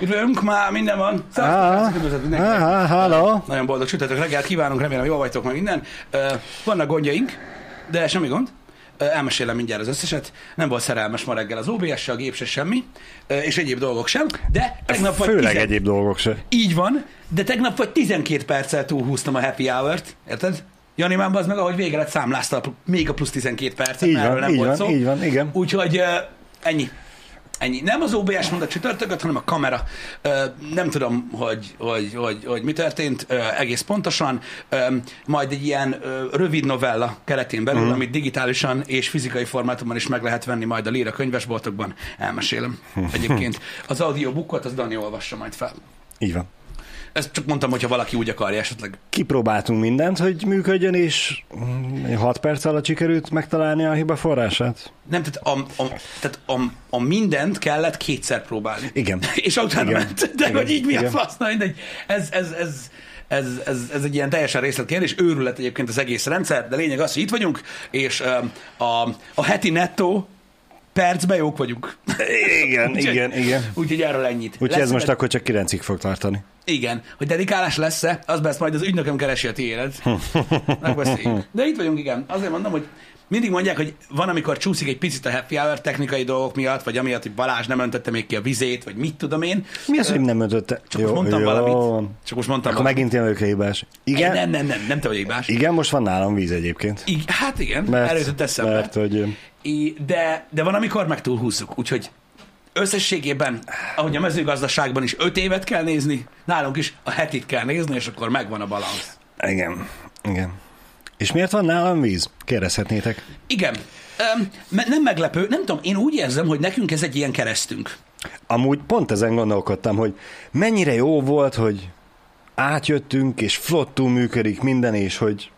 Üdvözlünk, már minden van. Hello. Nagyon boldog csütörtök reggel kívánunk, remélem jól vagytok meg minden. Vannak gondjaink, de semmi gond. Elmesélem mindjárt az összeset. Nem volt szerelmes ma reggel az OBS, se a gép se semmi, és egyéb dolgok sem, de tegnap vagy Főleg 10 egyéb dolgok se. Így van, de tegnap vagy 12 perccel túlhúztam a happy hour-t, érted? Jani már az meg, ahogy végre lett számlázta még a plusz 12 percet, Így mert erről van, nem így volt van, szó. így van, igen. Úgyhogy ennyi. Ennyi. Nem az OBS mondta csütörtököt, hanem a kamera. Nem tudom, hogy, hogy, hogy, hogy mi történt egész pontosan. Majd egy ilyen rövid novella keretén belül, uh-huh. amit digitálisan és fizikai formátumban is meg lehet venni majd a Lira könyvesboltokban. Elmesélem. Egyébként az audiobookot, az Dani olvassa majd fel. Így van. Ezt csak mondtam, hogyha valaki úgy akarja esetleg. Kipróbáltunk mindent, hogy működjön, és 6 perc alatt sikerült megtalálni a hiba forrását. Nem, tehát a, a, tehát a, a mindent kellett kétszer próbálni. Igen. És utána Igen. ment. De Igen. hogy így mi a fasz? Na, mindegy. Ez, ez, ez, ez, ez, ez egy ilyen teljesen részletkérdés, őrület egyébként az egész rendszer, de lényeg az, hogy itt vagyunk, és a, a heti nettó percben jók vagyunk. Igen, Úgyhogy- igen, igen. Úgyhogy erről ennyit. Úgyhogy ez most akkor csak 9-ig fog tartani. Igen. Hogy dedikálás lesz-e, az besz majd az ügynököm keresi a tiédet. Megbeszéljük. De itt vagyunk, igen. Azért mondom, hogy mindig mondják, hogy van, amikor csúszik egy picit a happy hour technikai dolgok miatt, vagy amiatt, hogy Balázs nem öntette még ki a vizét, vagy mit tudom én. Mi az, hogy nem öntötte? Csak most mondtam valamit. Csak most mondtam Akkor valamit. megint jön hibás. Igen? Nem, nem, nem, nem te vagy hibás. Igen, most van nálam víz egyébként. Igen, hát igen, mert, jutott eszembe. mert hogy I- De, de van, amikor meg túlhúzzuk. Úgyhogy összességében, ahogy a mezőgazdaságban is öt évet kell nézni, nálunk is a hetit kell nézni, és akkor megvan a balansz. igen, igen. És miért van nálam víz? Kérdezhetnétek. Igen. Um, nem meglepő, nem tudom, én úgy érzem, hogy nekünk ez egy ilyen keresztünk. Amúgy pont ezen gondolkodtam, hogy mennyire jó volt, hogy átjöttünk, és flottul működik minden, és hogy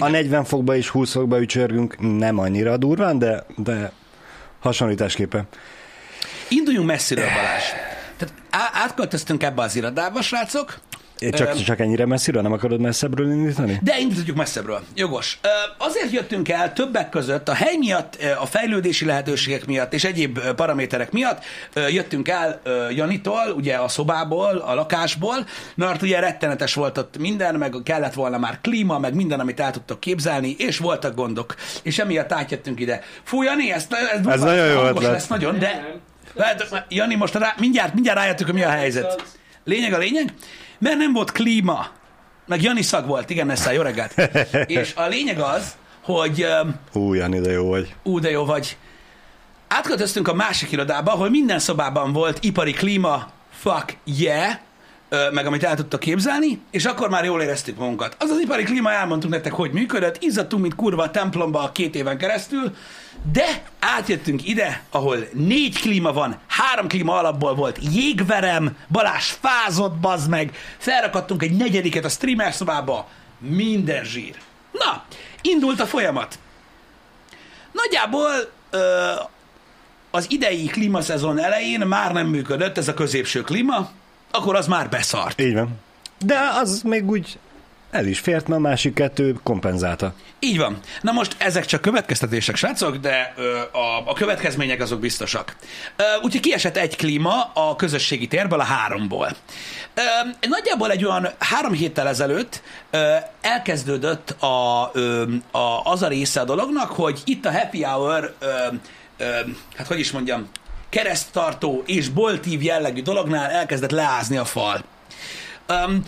a Igen. 40 fokba és 20 fokba ücsörgünk, nem annyira durván, de, de hasonlításképpen. Induljunk messziről, Balázs. Tehát á- átköltöztünk ebbe az irodába, srácok, Csak, Öm. csak ennyire messziről, nem akarod messzebbről indítani? De indítjuk messzebbről. Jogos. Azért jöttünk el többek között a hely miatt, a fejlődési lehetőségek miatt és egyéb paraméterek miatt jöttünk el Janitól, ugye a szobából, a lakásból, mert ugye rettenetes volt ott minden, meg kellett volna már klíma, meg minden, amit el tudtok képzelni, és voltak gondok. És emiatt átjöttünk ide. Fú, Jani, ezt, ez, Ez nagyon jó hangos ötlet. lesz nagyon, de... Lehet, Jani, most rá, mindjárt, mindjárt rájöttük, hogy mi a helyzet. Lényeg a lényeg, mert nem volt klíma. Meg Jani szag volt, igen, Nessá, jó reggelt. És a lényeg az, hogy Hú, Jani, de jó vagy. ú, de jó vagy. Átköltöztünk a másik irodába, ahol minden szobában volt ipari klíma, fuck yeah, meg amit el tudtak képzelni, és akkor már jól éreztük magunkat. Az az ipari klíma, elmondtuk nektek, hogy működött, izzadtunk, mint kurva a templomba a két éven keresztül, de átjöttünk ide, ahol négy klíma van, három klíma alapból volt jégverem, Balázs fázott, bazd meg, felrakadtunk egy negyediket a streamer szobába, minden zsír. Na, indult a folyamat. Nagyjából ö, az idei klímaszezon elején már nem működött ez a középső klíma, akkor az már beszart. Így van. De az még úgy el is fért, mert a másik kettő kompenzálta. Így van. Na most ezek csak következtetések, srácok, de ö, a, a következmények azok biztosak. Ö, úgyhogy kiesett egy klíma a közösségi térből, a háromból. Ö, nagyjából egy olyan három héttel ezelőtt ö, elkezdődött a, ö, a, az a része a dolognak, hogy itt a happy hour, ö, ö, hát hogy is mondjam, kereszttartó és boltív jellegű dolognál elkezdett leázni a fal. Um,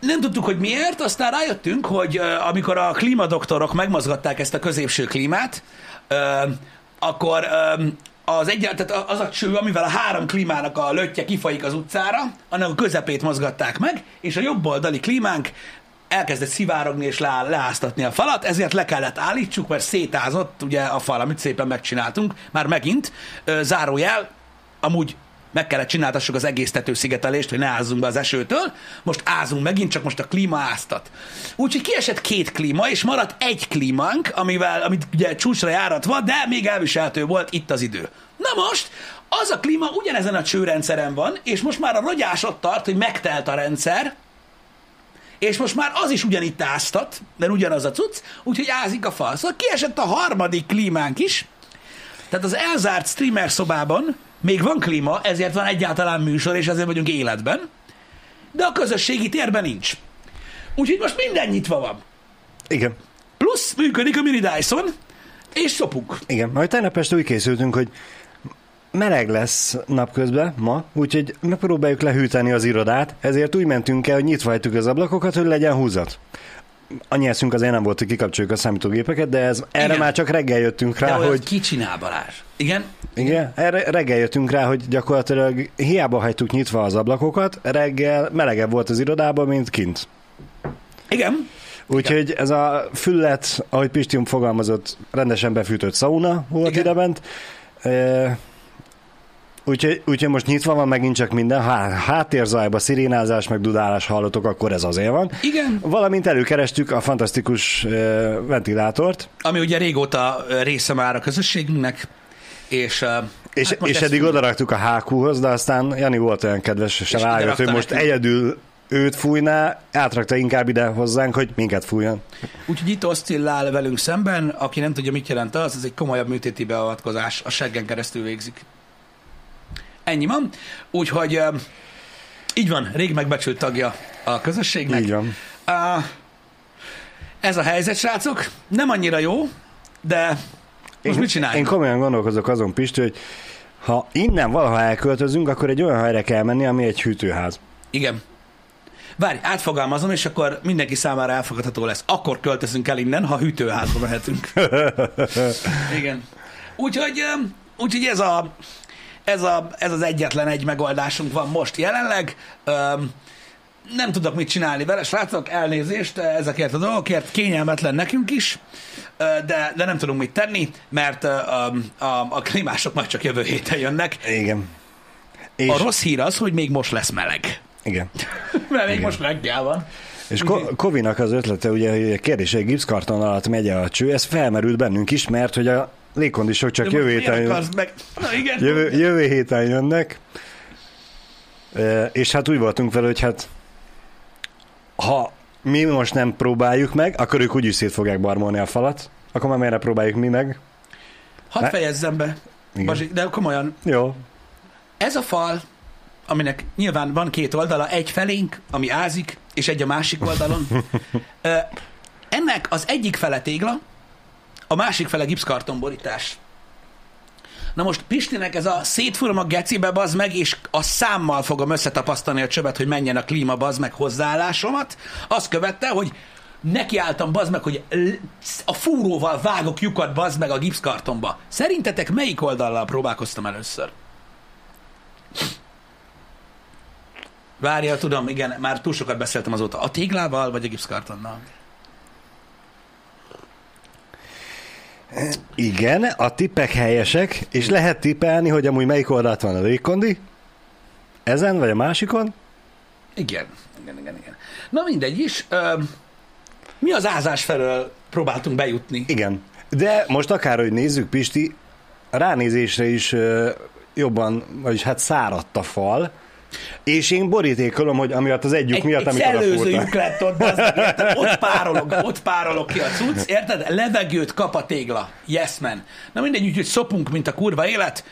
nem tudtuk, hogy miért, aztán rájöttünk, hogy uh, amikor a klímadoktorok megmozgatták ezt a középső klímát, uh, akkor um, az, egy, tehát az a cső, amivel a három klímának a lötje kifaik az utcára, annak a közepét mozgatták meg, és a jobb oldali klímánk elkezdett szivárogni és le, leáztatni a falat, ezért le kellett állítsuk, mert szétázott ugye a fal, amit szépen megcsináltunk, már megint, zárójel, amúgy meg kellett csináltassuk az egész tetőszigetelést, hogy ne ázzunk be az esőtől. Most ázunk megint, csak most a klíma áztat. Úgyhogy kiesett két klíma, és maradt egy klímánk, amivel, amit ugye csúcsra járatva, de még elviselhető volt itt az idő. Na most, az a klíma ugyanezen a csőrendszeren van, és most már a rogyás ott tart, hogy megtelt a rendszer, és most már az is ugyanitt áztat, mert ugyanaz a cucc, úgyhogy ázik a fal. Szóval kiesett a harmadik klímánk is, tehát az elzárt streamer szobában még van klíma, ezért van egyáltalán műsor, és ezért vagyunk életben, de a közösségi térben nincs. Úgyhogy most minden nyitva van. Igen. Plusz működik a mini Dyson, és szopunk. Igen. Majd tegnap este úgy készültünk, hogy meleg lesz napközben ma, úgyhogy megpróbáljuk lehűteni az irodát, ezért úgy mentünk el, hogy nyitva hagytuk az ablakokat, hogy legyen húzat. Annyi eszünk azért nem volt, hogy kikapcsoljuk a számítógépeket, de ez, erre Igen. már csak reggel jöttünk rá, De hogy ki csinál Balázs? Igen? Igen, erre reggel jöttünk rá, hogy gyakorlatilag hiába hagytuk nyitva az ablakokat, reggel melegebb volt az irodában, mint kint. Igen. Úgyhogy ez a füllet, ahogy Pistium fogalmazott, rendesen befűtött szauna volt Igen. idebent. E, úgyhogy, úgyhogy most nyitva van megint csak minden, há, háttérzajba, szirénázás, meg dudálás hallotok, akkor ez azért van. Igen. Valamint előkerestük a fantasztikus e, ventilátort, Ami ugye régóta része már a közösségünknek, és, ö, és, hát és eddig odaraktuk a HQ-hoz, de aztán Jani volt olyan kedves, és ide rájött, hogy most nekünk. egyedül őt fújná, átrakta inkább ide hozzánk, hogy minket fújjon. Úgyhogy itt oszcillál velünk szemben, aki nem tudja, mit jelent az, ez egy komolyabb műtéti beavatkozás, a seggen keresztül végzik. Ennyi van. Úgyhogy így van, rég megbecsült tagja a közösségnek. Így van. Ez a helyzet, srácok. Nem annyira jó, de most én, mit csináljuk? Én komolyan gondolkozok azon, Pisti, hogy ha innen valaha elköltözünk, akkor egy olyan helyre kell menni, ami egy hűtőház. Igen. Várj, átfogalmazom, és akkor mindenki számára elfogadható lesz. Akkor költözünk el innen, ha hűtőházba mehetünk. Igen. Úgyhogy, úgyhogy ez, a, ez, a, ez az egyetlen egy megoldásunk van most jelenleg. Öm, nem tudok mit csinálni vele, srácok, elnézést ezekért a dolgokért, kényelmetlen nekünk is, ö, de, de nem tudunk mit tenni, mert a, a, a klímások majd csak jövő héten jönnek. Igen. És, A rossz hír az, hogy még most lesz meleg. igen. Mert még most reggel van. És Ko- Kovinak az ötlete, ugye, hogy a kérdés, hogy gipszkarton alatt megy a cső, ez felmerült bennünk is, mert hogy a légkondisok csak jövő héten, akarsz meg? Na igen. jövő, jövő héten jönnek, E, és hát úgy voltunk vele, hogy hát ha mi most nem próbáljuk meg, akkor ők úgyis szét fogják barmolni a falat, akkor már ne próbáljuk mi meg? Hadd Ne- fejezzem be. Igen. Bazsi, de komolyan, Jó. ez a fal, aminek nyilván van két oldala, egy felénk, ami ázik, és egy a másik oldalon. Ennek az egyik fele tégla, a másik fele gipszkartonborítás. Na most Pistinek ez a szétfúrom a gecibe, bazd meg, és a számmal fogom összetapasztani a csövet, hogy menjen a klíma, bazd meg hozzáállásomat. Azt követte, hogy nekiálltam, bazd meg, hogy a fúróval vágok lyukat, bazd meg a gipszkartonba. Szerintetek melyik oldallal próbálkoztam először? Várja, tudom, igen, már túl sokat beszéltem azóta. A téglával, vagy a gipszkartonnal? Igen, a tippek helyesek, és lehet tippelni, hogy amúgy melyik oldalt van a légkondi? Ezen, vagy a másikon? Igen, igen, igen, igen. Na mindegy is. Ö, mi az ázás felől próbáltunk bejutni? Igen. De most akárhogy nézzük, Pisti, a ránézésre is ö, jobban, vagyis hát száradt a fal, és én borítékolom, hogy amiatt az egy lyuk Egy, miatt, egy amit lyuk lett ott, bazd meg, érted? ott párolog, ott párolog ki a cucc, érted? Levegőt kap a tégla. Yes, man. Na mindegy, úgyhogy szopunk, mint a kurva élet.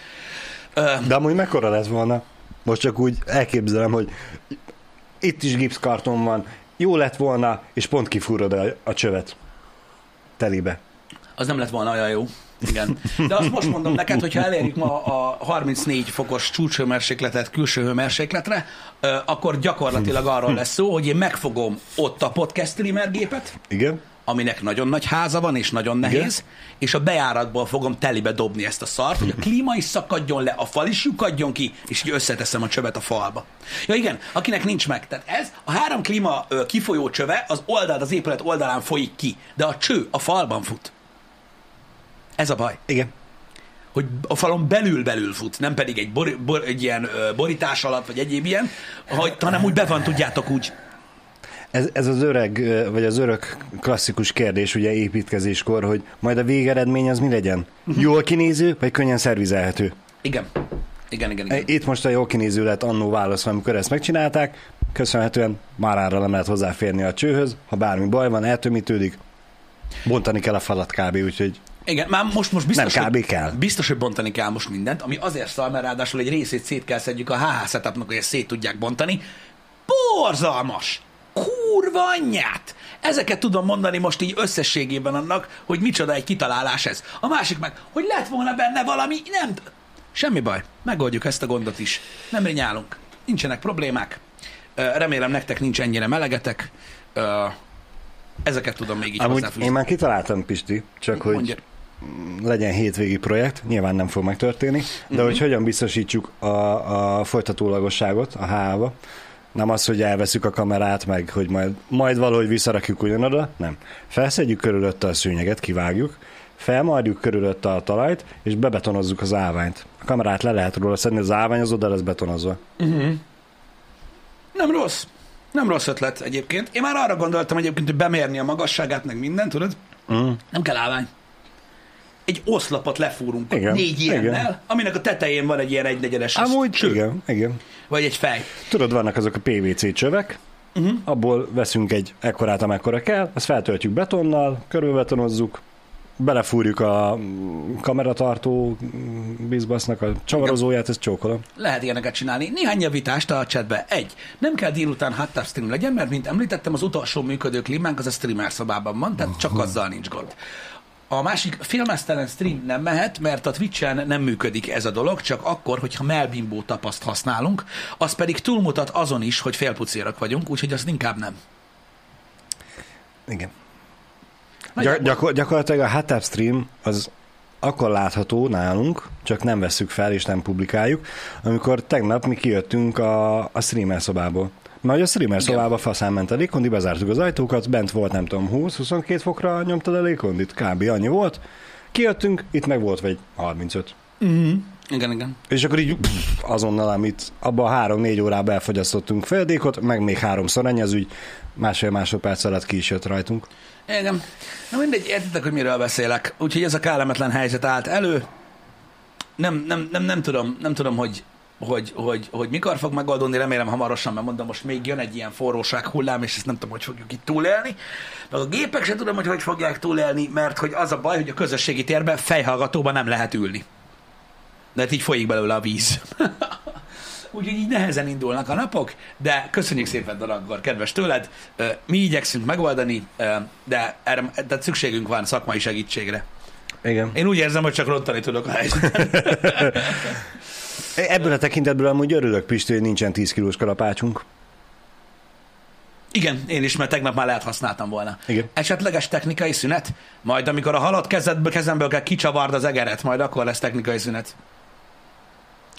De amúgy mekkora lett volna? Most csak úgy elképzelem, hogy itt is gipszkarton van, jó lett volna, és pont kifúrod a, a csövet telibe. az nem lett volna olyan jó. Igen. De azt most mondom neked, hogyha elérjük ma a 34 fokos csúcshőmérsékletet külső hőmérsékletre, akkor gyakorlatilag arról lesz szó, hogy én megfogom ott a podcast streamer gépet, Igen? aminek nagyon nagy háza van, és nagyon nehéz, Igen. és a bejáratból fogom telibe dobni ezt a szart, hogy a klíma is szakadjon le, a fal is lyukadjon ki, és így összeteszem a csövet a falba. Ja igen, akinek nincs meg. Tehát ez, a három klíma kifolyó csöve az oldalt, az épület oldalán folyik ki, de a cső a falban fut. Ez a baj Igen. hogy a falon belül-belül fut, nem pedig egy, bor, bor, egy ilyen ö, borítás alatt, vagy egyéb ilyen, hogy, hanem úgy be van, tudjátok úgy. Ez, ez az öreg, vagy az örök klasszikus kérdés ugye építkezéskor, hogy majd a végeredmény az mi legyen? Jól kinéző, vagy könnyen szervizelhető? Igen. Igen, igen, igen. Itt most a jól kinéző lett annó válasz, amikor ezt megcsinálták, köszönhetően már ára nem lehet hozzáférni a csőhöz, ha bármi baj van, eltömítődik, bontani kell a falat kb. úgyhogy Igen, már most, most biztos, Nem, kb. hogy, kell. biztos, hogy bontani kell most mindent, ami azért szal, mert ráadásul egy részét szét kell szedjük a HH setupnak, hogy ezt szét tudják bontani. Borzalmas! Kurva anyját! Ezeket tudom mondani most így összességében annak, hogy micsoda egy kitalálás ez. A másik meg, hogy lett volna benne valami, nem... Semmi baj, megoldjuk ezt a gondot is. Nem rinyálunk. Nincsenek problémák. Remélem nektek nincs ennyire melegetek. Ezeket tudom még így Amúgy hozzáfűzni. én már kitaláltam, Pisti, csak hogy Mondja. Legyen hétvégi projekt, nyilván nem fog megtörténni, de uh-huh. hogy hogyan biztosítsuk a, a folytatólagosságot a HA-ba, nem az, hogy elveszük a kamerát, meg hogy majd, majd valahogy visszarakjuk ugyanoda, nem. Felszedjük körülötte a szőnyeget, kivágjuk, felmarjuk körülötte a talajt, és bebetonozzuk az állványt. A kamerát le lehet róla szedni, az állvány az oda lesz betonozva. Nem rossz. Nem rossz ötlet egyébként. Én már arra gondoltam egyébként, hogy bemérni a magasságát, meg mindent, tudod? Mm. Nem kell állvány. Egy oszlopot lefúrunk Igen, négy ilyennel, igen. aminek a tetején van egy ilyen egynegyedes Amúgy, cső, igen, igen. vagy egy fej. Tudod, vannak azok a PVC csövek, Mhm. uh-huh. abból veszünk egy ekkorát, amekkora kell, azt feltöltjük betonnal, körülbetonozzuk, belefúrjuk a kameratartó bizbasznak a csavarozóját, ezt csókolom. Lehet ilyeneket csinálni. Néhány javítást a chatbe. Egy. Nem kell délután hot tub stream legyen, mert mint említettem, az utolsó működő klímánk az a streamer szobában van, tehát csak azzal nincs gond. A másik filmesztelen stream nem mehet, mert a Twitch-en nem működik ez a dolog, csak akkor, hogyha Melbimbó tapaszt használunk, az pedig túlmutat azon is, hogy félpucérak vagyunk, úgyhogy azt inkább nem. Igen. Gyak, gyakor, gyakorlatilag a HTAP stream az akkor látható nálunk, csak nem vesszük fel és nem publikáljuk, amikor tegnap mi kijöttünk a, a streamer szobából. Hogy a streamer szobába faszán ment a légkondi, bezártuk az ajtókat, bent volt nem tudom 20-22 fokra nyomtad a légkondit, kb. annyi volt. Kijöttünk, itt meg volt vagy 35. Igen, igen. És akkor így pff, azonnal, amit abban három-négy órában elfogyasztottunk féldékot, meg még háromszor ennyi, az úgy másfél másodperc alatt ki is jött rajtunk. Igen. Na mindegy, értitek, hogy miről beszélek. Úgyhogy ez a kellemetlen helyzet állt elő. Nem, nem, nem, nem tudom, nem tudom, hogy, hogy, hogy, hogy mikor fog megoldódni, remélem hamarosan, mert mondom, most még jön egy ilyen forróság hullám, és ezt nem tudom, hogy fogjuk itt túlélni. Meg a gépek sem tudom, hogy hogy fogják túlélni, mert hogy az a baj, hogy a közösségi térben fejhallgatóban nem lehet ülni. De hát így folyik belőle a víz. Úgyhogy így nehezen indulnak a napok, de köszönjük szépen, Daraggor, kedves tőled. Mi igyekszünk megoldani, de erre, tehát szükségünk van szakmai segítségre. Igen. Én úgy érzem, hogy csak rontani tudok a helyzetet. Ebből a tekintetből amúgy örülök, Pisti, hogy nincsen 10 kilós kalapácsunk. Igen, én is, mert tegnap már lehet használtam volna. Igen. Esetleges technikai szünet? Majd amikor a halott kezedből, kezemből kell kicsavard az egeret, majd akkor lesz technikai szünet.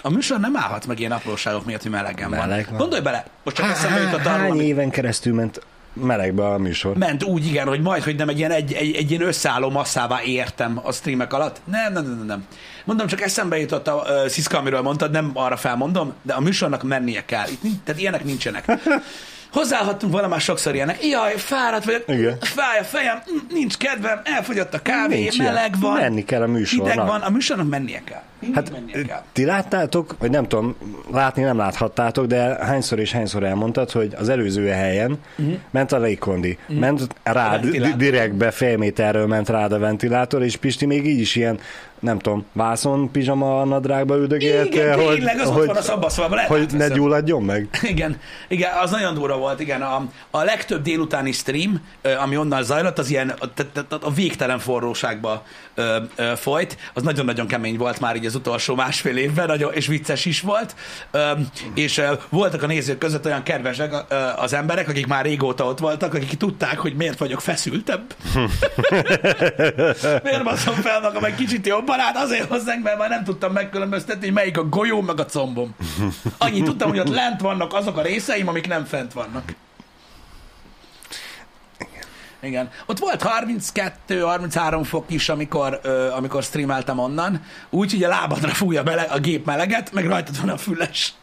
A műsor nem állhat meg ilyen apróságok miatt, hogy melegen van. Van. Gondolj bele, most csak eszembe jutott arról, Hány ami éven keresztül ment melegbe a műsor? ment úgy, igen, hogy majd, hogy nem egy ilyen, egy, egy, egy ilyen összeálló masszává értem a streamek alatt. Nem, nem, nem, nem. Mondom, csak eszembe jutott a uh, Sziszka, amiről mondtad, nem arra felmondom, de a műsornak mennie kell. Itt, nincs- tehát ilyenek nincsenek. Hozzállhattunk volna már sokszor ilyenek. Jaj, fáradt vagyok, Igen. fáj a fejem, mm, nincs kedvem, elfogyott a kávé, Nincs ilyen. meleg van. Menni kell a műsornak. Hideg van, a műsornak mennie kell. Mindig Hát mennie kell. ti láttátok, vagy nem tudom, látni nem láthattátok, de hányszor és hányszor elmondtad, hogy az előző helyen uh-huh. ment a légkondi, uh-huh. ment rád, Mhm. ventilátor. di- direktbe fél méterről ment rád a ventilátor, és Pisti még így is ilyen, nem tudom, vászon, pizsama nadrágba üldögélt, Igen, hogy, tényleg, az ott hogy, van a szabaszvában, lehet hogy ne gyulladjon meg. Igen, igen, az nagyon durva volt, igen. A, a legtöbb délutáni stream, ami onnan zajlott, az ilyen a, a, a, a végtelen forróságba ö, ö, folyt, az nagyon-nagyon kemény volt már így az utolsó másfél évben, nagyon, és vicces is volt. Ö, és ö, voltak a nézők között olyan kedvesek ö, az emberek, akik már régóta ott voltak, akik tudták, hogy miért vagyok feszültebb. miért baszom fel magam egy kicsit jobban? Hát azért hozzánk, mert már nem tudtam megkülönböztetni, hogy melyik a golyó, meg a combom. Annyit tudtam, hogy ott lent vannak azok a részeim, amik nem fent vannak. Igen. Ott volt 32-33 fok is, amikor, ö, amikor streameltem onnan, úgyhogy a lábadra fújja bele a gép meleget, meg rajtad van a füles.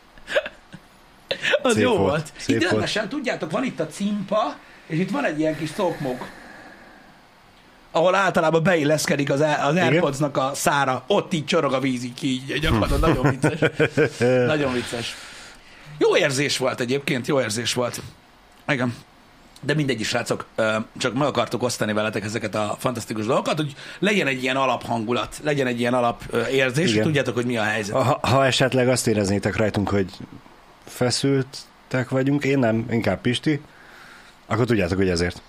Az Szép jó volt, volt. rendesen, tudjátok, van itt a cimpa, és itt van egy ilyen kis szokmog, ahol általában beilleszkedik az, az Airpodsnak a szára, ott így csorog a víz, így így gyakorlatilag nagyon vicces. nagyon vicces. Jó érzés volt egyébként, jó érzés volt. Igen. De mindegy is, srácok, csak meg akartok osztani veletek ezeket a fantasztikus dolgokat, hogy legyen egy ilyen alaphangulat, legyen egy ilyen alapérzés, hogy Igen. tudjátok, hogy mi a helyzet. Ha, ha esetleg azt éreznétek rajtunk, hogy feszültek vagyunk, én nem, inkább Pisti, akkor tudjátok, hogy ezért.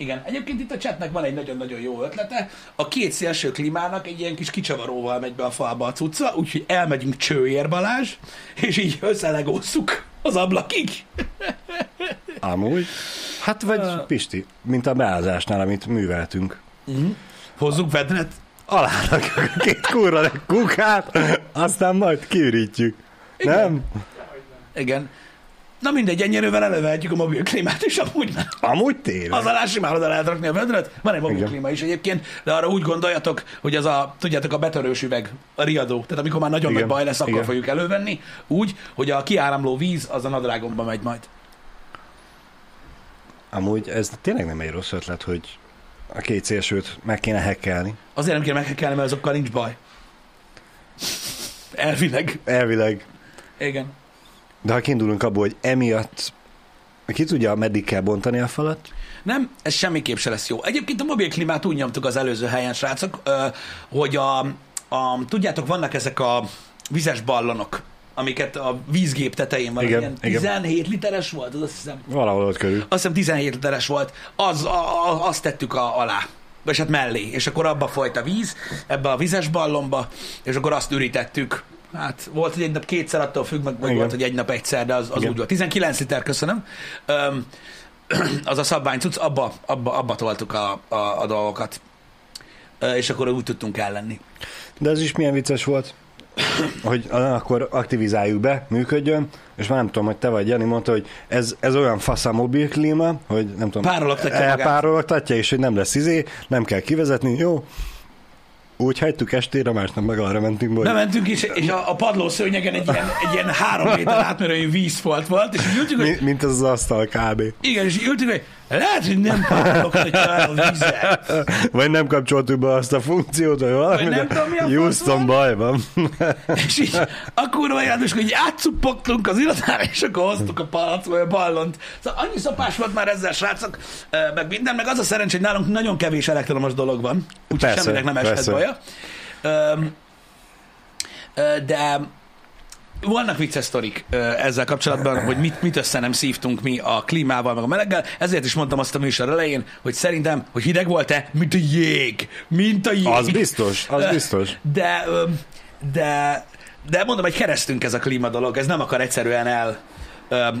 Igen, egyébként itt a chatnek van egy nagyon-nagyon jó ötlete. A két szélső klímának egy ilyen kis kicsavaróval megy be a falba a cucca, úgyhogy elmegyünk Csőér Balázs, és így összelegózzuk az ablakig. Amúgy. Hát vagy Ö. Pisti, mint a beázásnál, amit műveltünk. Hozzuk vedret. Alának a két kurva egy kukát, aztán majd kiürítjük. Igen. Nem? Igen. Na mindegy, ennyire elővehetjük a mobil klímát, és amúgy nem. Amúgy tényleg. Az alá simán oda lehet rakni a vedret. Van egy mobil Igen. klíma is egyébként, de arra úgy gondoljatok, hogy az a, tudjátok, a betörős üveg, a riadó. Tehát amikor már nagyon Igen. nagy baj lesz, akkor Igen. fogjuk elővenni. Úgy, hogy a kiáramló víz az a nadrágomba megy majd. Amúgy ez tényleg nem egy rossz ötlet, hogy a két szélsőt meg kéne hekkelni. Azért nem kell megkelni, mert azokkal nincs baj. Elvileg. Elvileg. Igen. De ha kiindulunk abból, hogy emiatt ki tudja, meddig kell bontani a falat? Nem, ez semmiképp se lesz jó. Egyébként a mobil klímát úgy nyomtuk az előző helyen, srácok, hogy a, a, tudjátok, vannak ezek a vizes ballonok, amiket a vízgép tetején van. Igen, ilyen igen. 17 literes volt, az azt hiszem. Valahol ott körül. Azt hiszem 17 literes volt. Az, a, a, azt tettük a, alá. És hát mellé. És akkor abba folyt a víz, ebbe a vizes ballonba, és akkor azt ürítettük. Hát volt, hogy egy nap kétszer, attól függ, meg Igen. volt, hogy egy nap egyszer, de az, az Igen. úgy volt. 19 liter, köszönöm. Öm, az a szabványcucc, abba, abba, abba toltuk a, a, a dolgokat. Ö, és akkor úgy tudtunk ellenni. De ez is milyen vicces volt, hogy akkor aktivizáljuk be, működjön, és már nem tudom, hogy te vagy Jani, mondta, hogy ez, ez olyan fasz a mobil klíma, hogy nem tudom, elpárologtatja, és hogy nem lesz izé, nem kell kivezetni, jó, úgy hagytuk estére, másnap meg arra mentünk, hogy Bementünk is, és a, a padlószőnyegen egy ilyen, egy ilyen három méter átmérőjű vízfolt volt, és ültünk, hogy mi, mint az az asztal kb. igen, és ültünk, hogy lehet, hogy nem el a vizet. Vagy nem kapcsoltuk be azt a funkciót, hogy valami, Vagy nem tudom, mi a fasz Houston baj van. És így a kurva jános, hogy átcuppogtunk az irodára, és akkor hoztuk a palac, vagy a ballont. Szóval annyi szopás volt már ezzel, srácok, meg minden, meg az a szerencsé, hogy nálunk nagyon kevés elektromos dolog van, úgyhogy semminek nem eshet persze. baja. De vannak vicces sztorik ezzel kapcsolatban, hogy mit, mit össze nem szívtunk mi a klímával, meg a meleggel. Ezért is mondtam azt a műsor elején, hogy szerintem, hogy hideg volt-e, mint a jég. Mint a jég. Az biztos, az biztos. De, de, de mondom, hogy keresztünk ez a klíma dolog, ez nem akar egyszerűen el,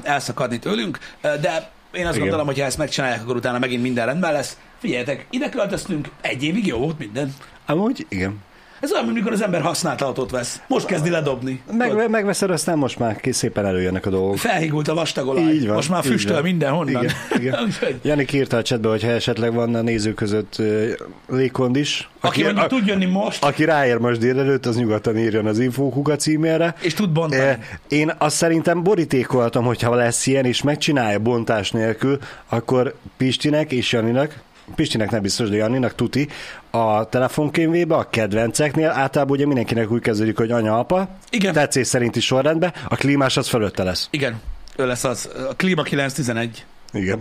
elszakadni tőlünk, de én azt Igen. gondolom, hogy ha ezt megcsinálják, akkor utána megint minden rendben lesz. Figyeljetek, ide költöztünk, egy évig jó volt minden. Amúgy, igen. Ez olyan, mint mikor az ember használt autót vesz. Most kezdi ledobni. Meg, megveszed, aztán most már szépen előjönnek a dolgok. Felhígult a vastag olaj. Így van. Most már füstöl mindenhonnan. Igen, igen. Úgyhogy, Jani írta a chatbe, hogy ha esetleg van a nézők között uh, légkond is. Aki mondjuk tud jönni most, aki ráér most délelőtt, az nyugodtan írjon az infókuka címére. és tud bontani. Eh, Én azt szerintem borítékoltam, hogy ha lesz ilyen, és megcsinálja bontás nélkül, akkor Pistinek és Janinak, Pistinek nem biztos, de Janinak tuti, a telefonkönyvébe, a kedvenceknél általában ugye mindenkinek úgy kezdődik, hogy anya-apa, Igen. tetszés szerinti sorrendben, a klímás az fölötte lesz. Igen, ő lesz az. A Klíma 911. Igen.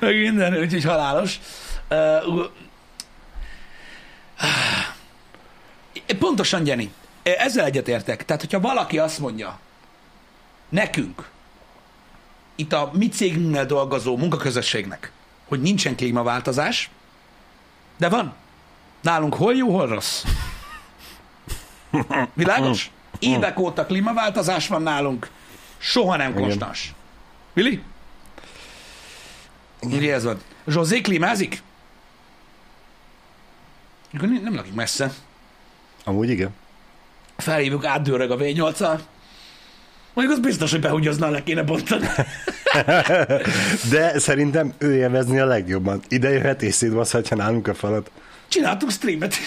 meg minden, úgyhogy halálos. Uh, pontosan, Jenny, ezzel egyetértek. Tehát, hogyha valaki azt mondja, nekünk, itt a mi cégünknél dolgozó munkaközösségnek, hogy nincsen klímaváltozás, de van. Nálunk hol jó, hol rossz. Világos? Évek óta klímaváltozás van nálunk, soha nem konstans. Vili? Írja ez van. Zsozé klímázik? Nem lakik messze. Amúgy igen. Felhívjuk, átdőrög a V8-al. Mondjuk az biztos, hogy behugyoznál le kéne bontani. De szerintem ő élvezni a legjobban. Ide jöhet és szétbaszhatja nálunk a falat. Csináltunk streamet.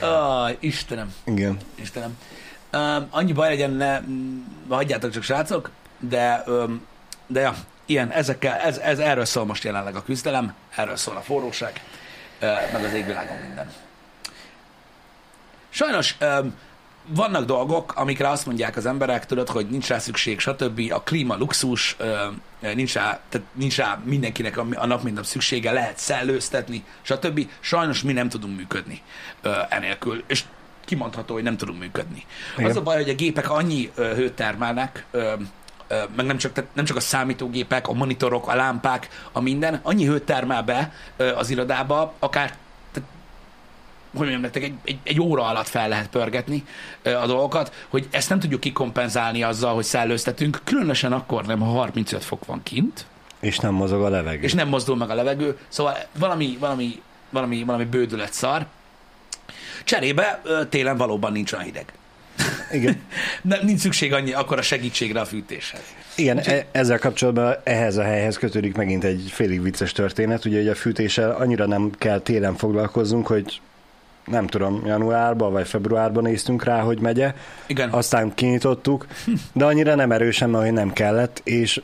Aj, Istenem, Igen. Istenem. Um, annyi baj legyen, ne, hagyjátok csak srácok, de, um, de ja, ilyen, ezekkel, ez, ez, erről szól most jelenleg a küzdelem, erről szól a forróság, uh, meg az égvilágon minden. Sajnos um, vannak dolgok, amikre azt mondják az emberek, tudod, hogy nincs rá szükség, stb. A klíma luxus, nincs rá, tehát nincs rá mindenkinek a, nap mint nap szüksége, lehet szellőztetni, stb. Sajnos mi nem tudunk működni enélkül. És kimondható, hogy nem tudunk működni. Igen. Az a baj, hogy a gépek annyi hőt termelnek, meg nem csak, tehát nem csak a számítógépek, a monitorok, a lámpák, a minden, annyi hőt termel be az irodába, akár hogy mondjam nektek, egy, egy, egy óra alatt fel lehet pörgetni a dolgokat, hogy ezt nem tudjuk kikompenzálni azzal, hogy szellőztetünk, különösen akkor nem, ha 35 fok van kint, És nem mozog a levegő. és nem mozdul meg a levegő, szóval valami, valami, valami, valami bődület szar. Cserébe télen valóban nincs olyan hideg. Igen. Nem, nincs szükség annyi, akkor a segítségre a fűtéshez. Igen, e- ezzel kapcsolatban ehhez a helyhez kötődik megint egy félig vicces történet, ugye hogy a fűtéssel annyira nem kell télen foglalkozzunk, hogy nem tudom, januárban vagy februárban néztünk rá, hogy megye, Igen. aztán kinyitottuk, de annyira nem erősen, mert nem kellett, és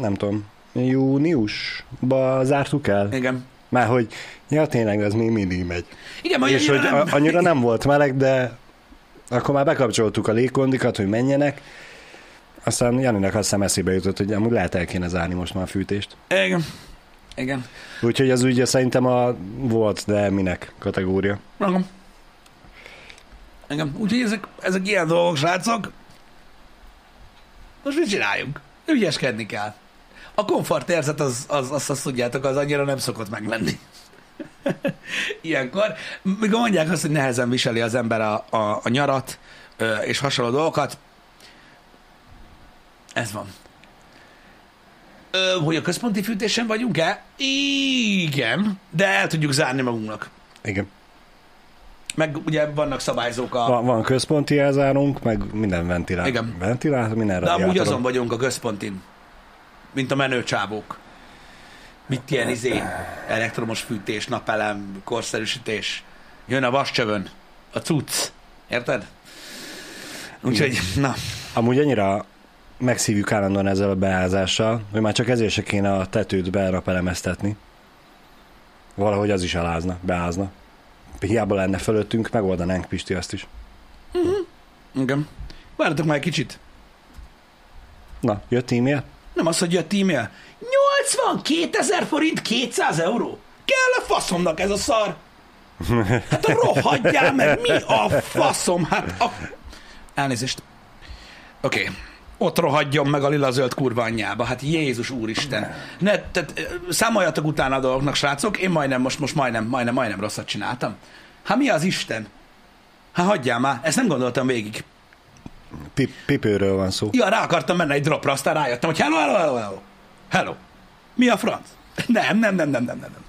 nem tudom, júniusba zártuk el, Igen. már hogy ja tényleg az még mindig megy. Igen, és hogy nem... annyira nem volt meleg, de akkor már bekapcsoltuk a légkondikat, hogy menjenek, aztán Janinak azt hiszem eszébe jutott, hogy amúgy lehet el kéne zárni most már a fűtést. Igen. Igen. Úgyhogy az ugye szerintem a volt, de minek kategória. Igen. Igen. Úgyhogy ezek, ezek ilyen dolgok, srácok. Most mit csináljunk? Ügyeskedni kell. A komfortérzet, az, az, az, azt tudjátok, az annyira nem szokott meglenni. Ilyenkor. Mikor mondják azt, hogy nehezen viseli az ember a, a, a nyarat, és hasonló dolgokat, ez van. Ö, hogy a központi fűtésen vagyunk-e? Igen, de el tudjuk zárni magunknak. Igen. Meg ugye vannak szabályzók a... Van, van központi elzárunk, meg minden ventilátor. Igen. Ventilátor, minden De amúgy azon vagyunk a központin. Mint a menő csávók. Mit ilyen izé, elektromos fűtés, napelem, korszerűsítés. Jön a vascsövön, a cucc. Érted? Úgyhogy, na, Amúgy annyira megszívjuk állandóan ezzel a beázással, hogy már csak ezért se kéne a tetőt berapelemeztetni. Valahogy az is alázna, beázna. Hiába lenne fölöttünk, megoldanánk Pisti azt is. igen. Várjatok már egy kicsit. Na, jött e-mail? Nem az, hogy jött e-mail. 82 ezer forint 200 euró? Kell a faszomnak ez a szar? Hát a rohadjál meg, mi a faszom? Hát a... Elnézést. Oké. Okay. Ott rohadjon meg a lila-zöld kurva anyjába. Hát Jézus úristen. Ne, tehát, számoljatok utána a dolgoknak, srácok. Én majdnem, most, most majdnem, majdnem, majdnem rosszat csináltam. Hát mi az Isten? Hát hagyjál már, ezt nem gondoltam végig. Pip- pipőről van szó. Ja, rá akartam menni egy dropra, aztán rájöttem, hogy hello, hello, hello, hello. Hello. Mi a franc? Nem, nem, nem, nem, nem, nem. nem.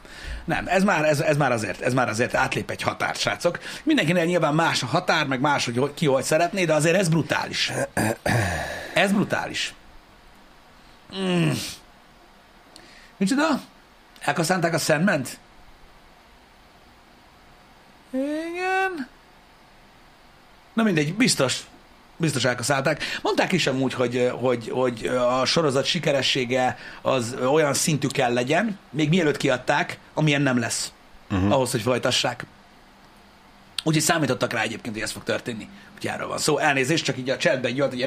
Nem, ez már, ez, ez, már azért, ez már azért átlép egy határt, srácok. Mindenkinek nyilván más a határ, meg más, hogy- ki hogy szeretné, de azért ez brutális. Ez brutális. Mm. Micsoda? Elkaszánták a Sandment? Igen. Na mindegy, biztos. Biztos elkaszálták. Mondták is amúgy, hogy, hogy, hogy a sorozat sikeressége az olyan szintű kell legyen, még mielőtt kiadták, amilyen nem lesz. Uh-huh. Ahhoz, hogy folytassák. Úgyhogy számítottak rá egyébként, hogy ez fog történni. Úgyhogy erről van szó. Elnézést, csak így a chatben jött, hogy!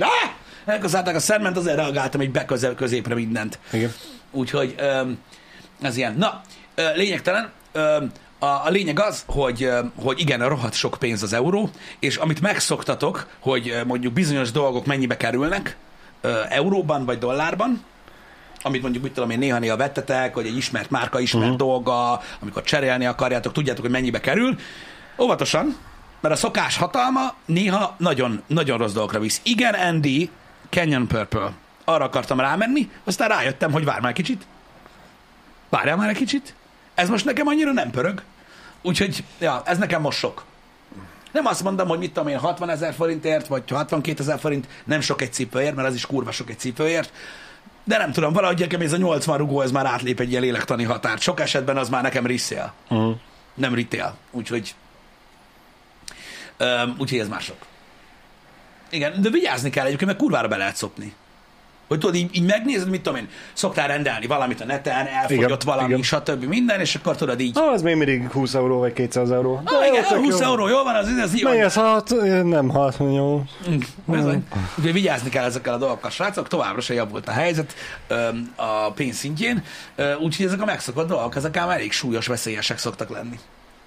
Elkaszálták a szerment, azért reagáltam egy beközel középre mindent. Igen. Úgyhogy ez ilyen. Na, lényegtelen. A, a lényeg az, hogy, hogy igen, rohadt sok pénz az euró, és amit megszoktatok, hogy mondjuk bizonyos dolgok mennyibe kerülnek, euróban vagy dollárban, amit mondjuk, mit tudom én, néha-néha vettetek, hogy egy ismert márka ismert uh-huh. dolga, amikor cserélni akarjátok, tudjátok, hogy mennyibe kerül. Óvatosan, mert a szokás hatalma néha nagyon, nagyon rossz dolgokra visz. Igen, Andy, Canyon Purple. Arra akartam rámenni, aztán rájöttem, hogy várj már kicsit. Várjál már egy kicsit. Ez most nekem annyira nem pörög. Úgyhogy, ja, ez nekem most sok. Nem azt mondom, hogy mit tudom én, 60 ezer forintért, vagy 62 ezer forint, nem sok egy cipőért, mert az is kurva sok egy cipőért. De nem tudom, valahogy nekem ez a 80 rugó, ez már átlép egy ilyen lélektani határt. Sok esetben az már nekem resale, Uh-huh. nem retail. Úgyhogy, öm, úgyhogy ez mások. Igen, de vigyázni kell egyébként, mert kurvára be lehet szopni. Hogy tudod, így, így megnézed, mit tudom én, szoktál rendelni valamit a neten, elfogyott Igen, valami, igen. stb. minden, és akkor tudod így, Ah, az még mindig 20 euró vagy 200 euró. De ah, jó, igen, tök 20 jó. euró, jól van, az, az jó. Ez hat? Nem hat, jó. Bizony. Úgyhogy vigyázni kell ezekkel a dolgokkal, srácok. Továbbra se javult a helyzet a pénz szintjén, Ö, úgyhogy ezek a megszokott dolgok, ezek ám elég súlyos, veszélyesek szoktak lenni.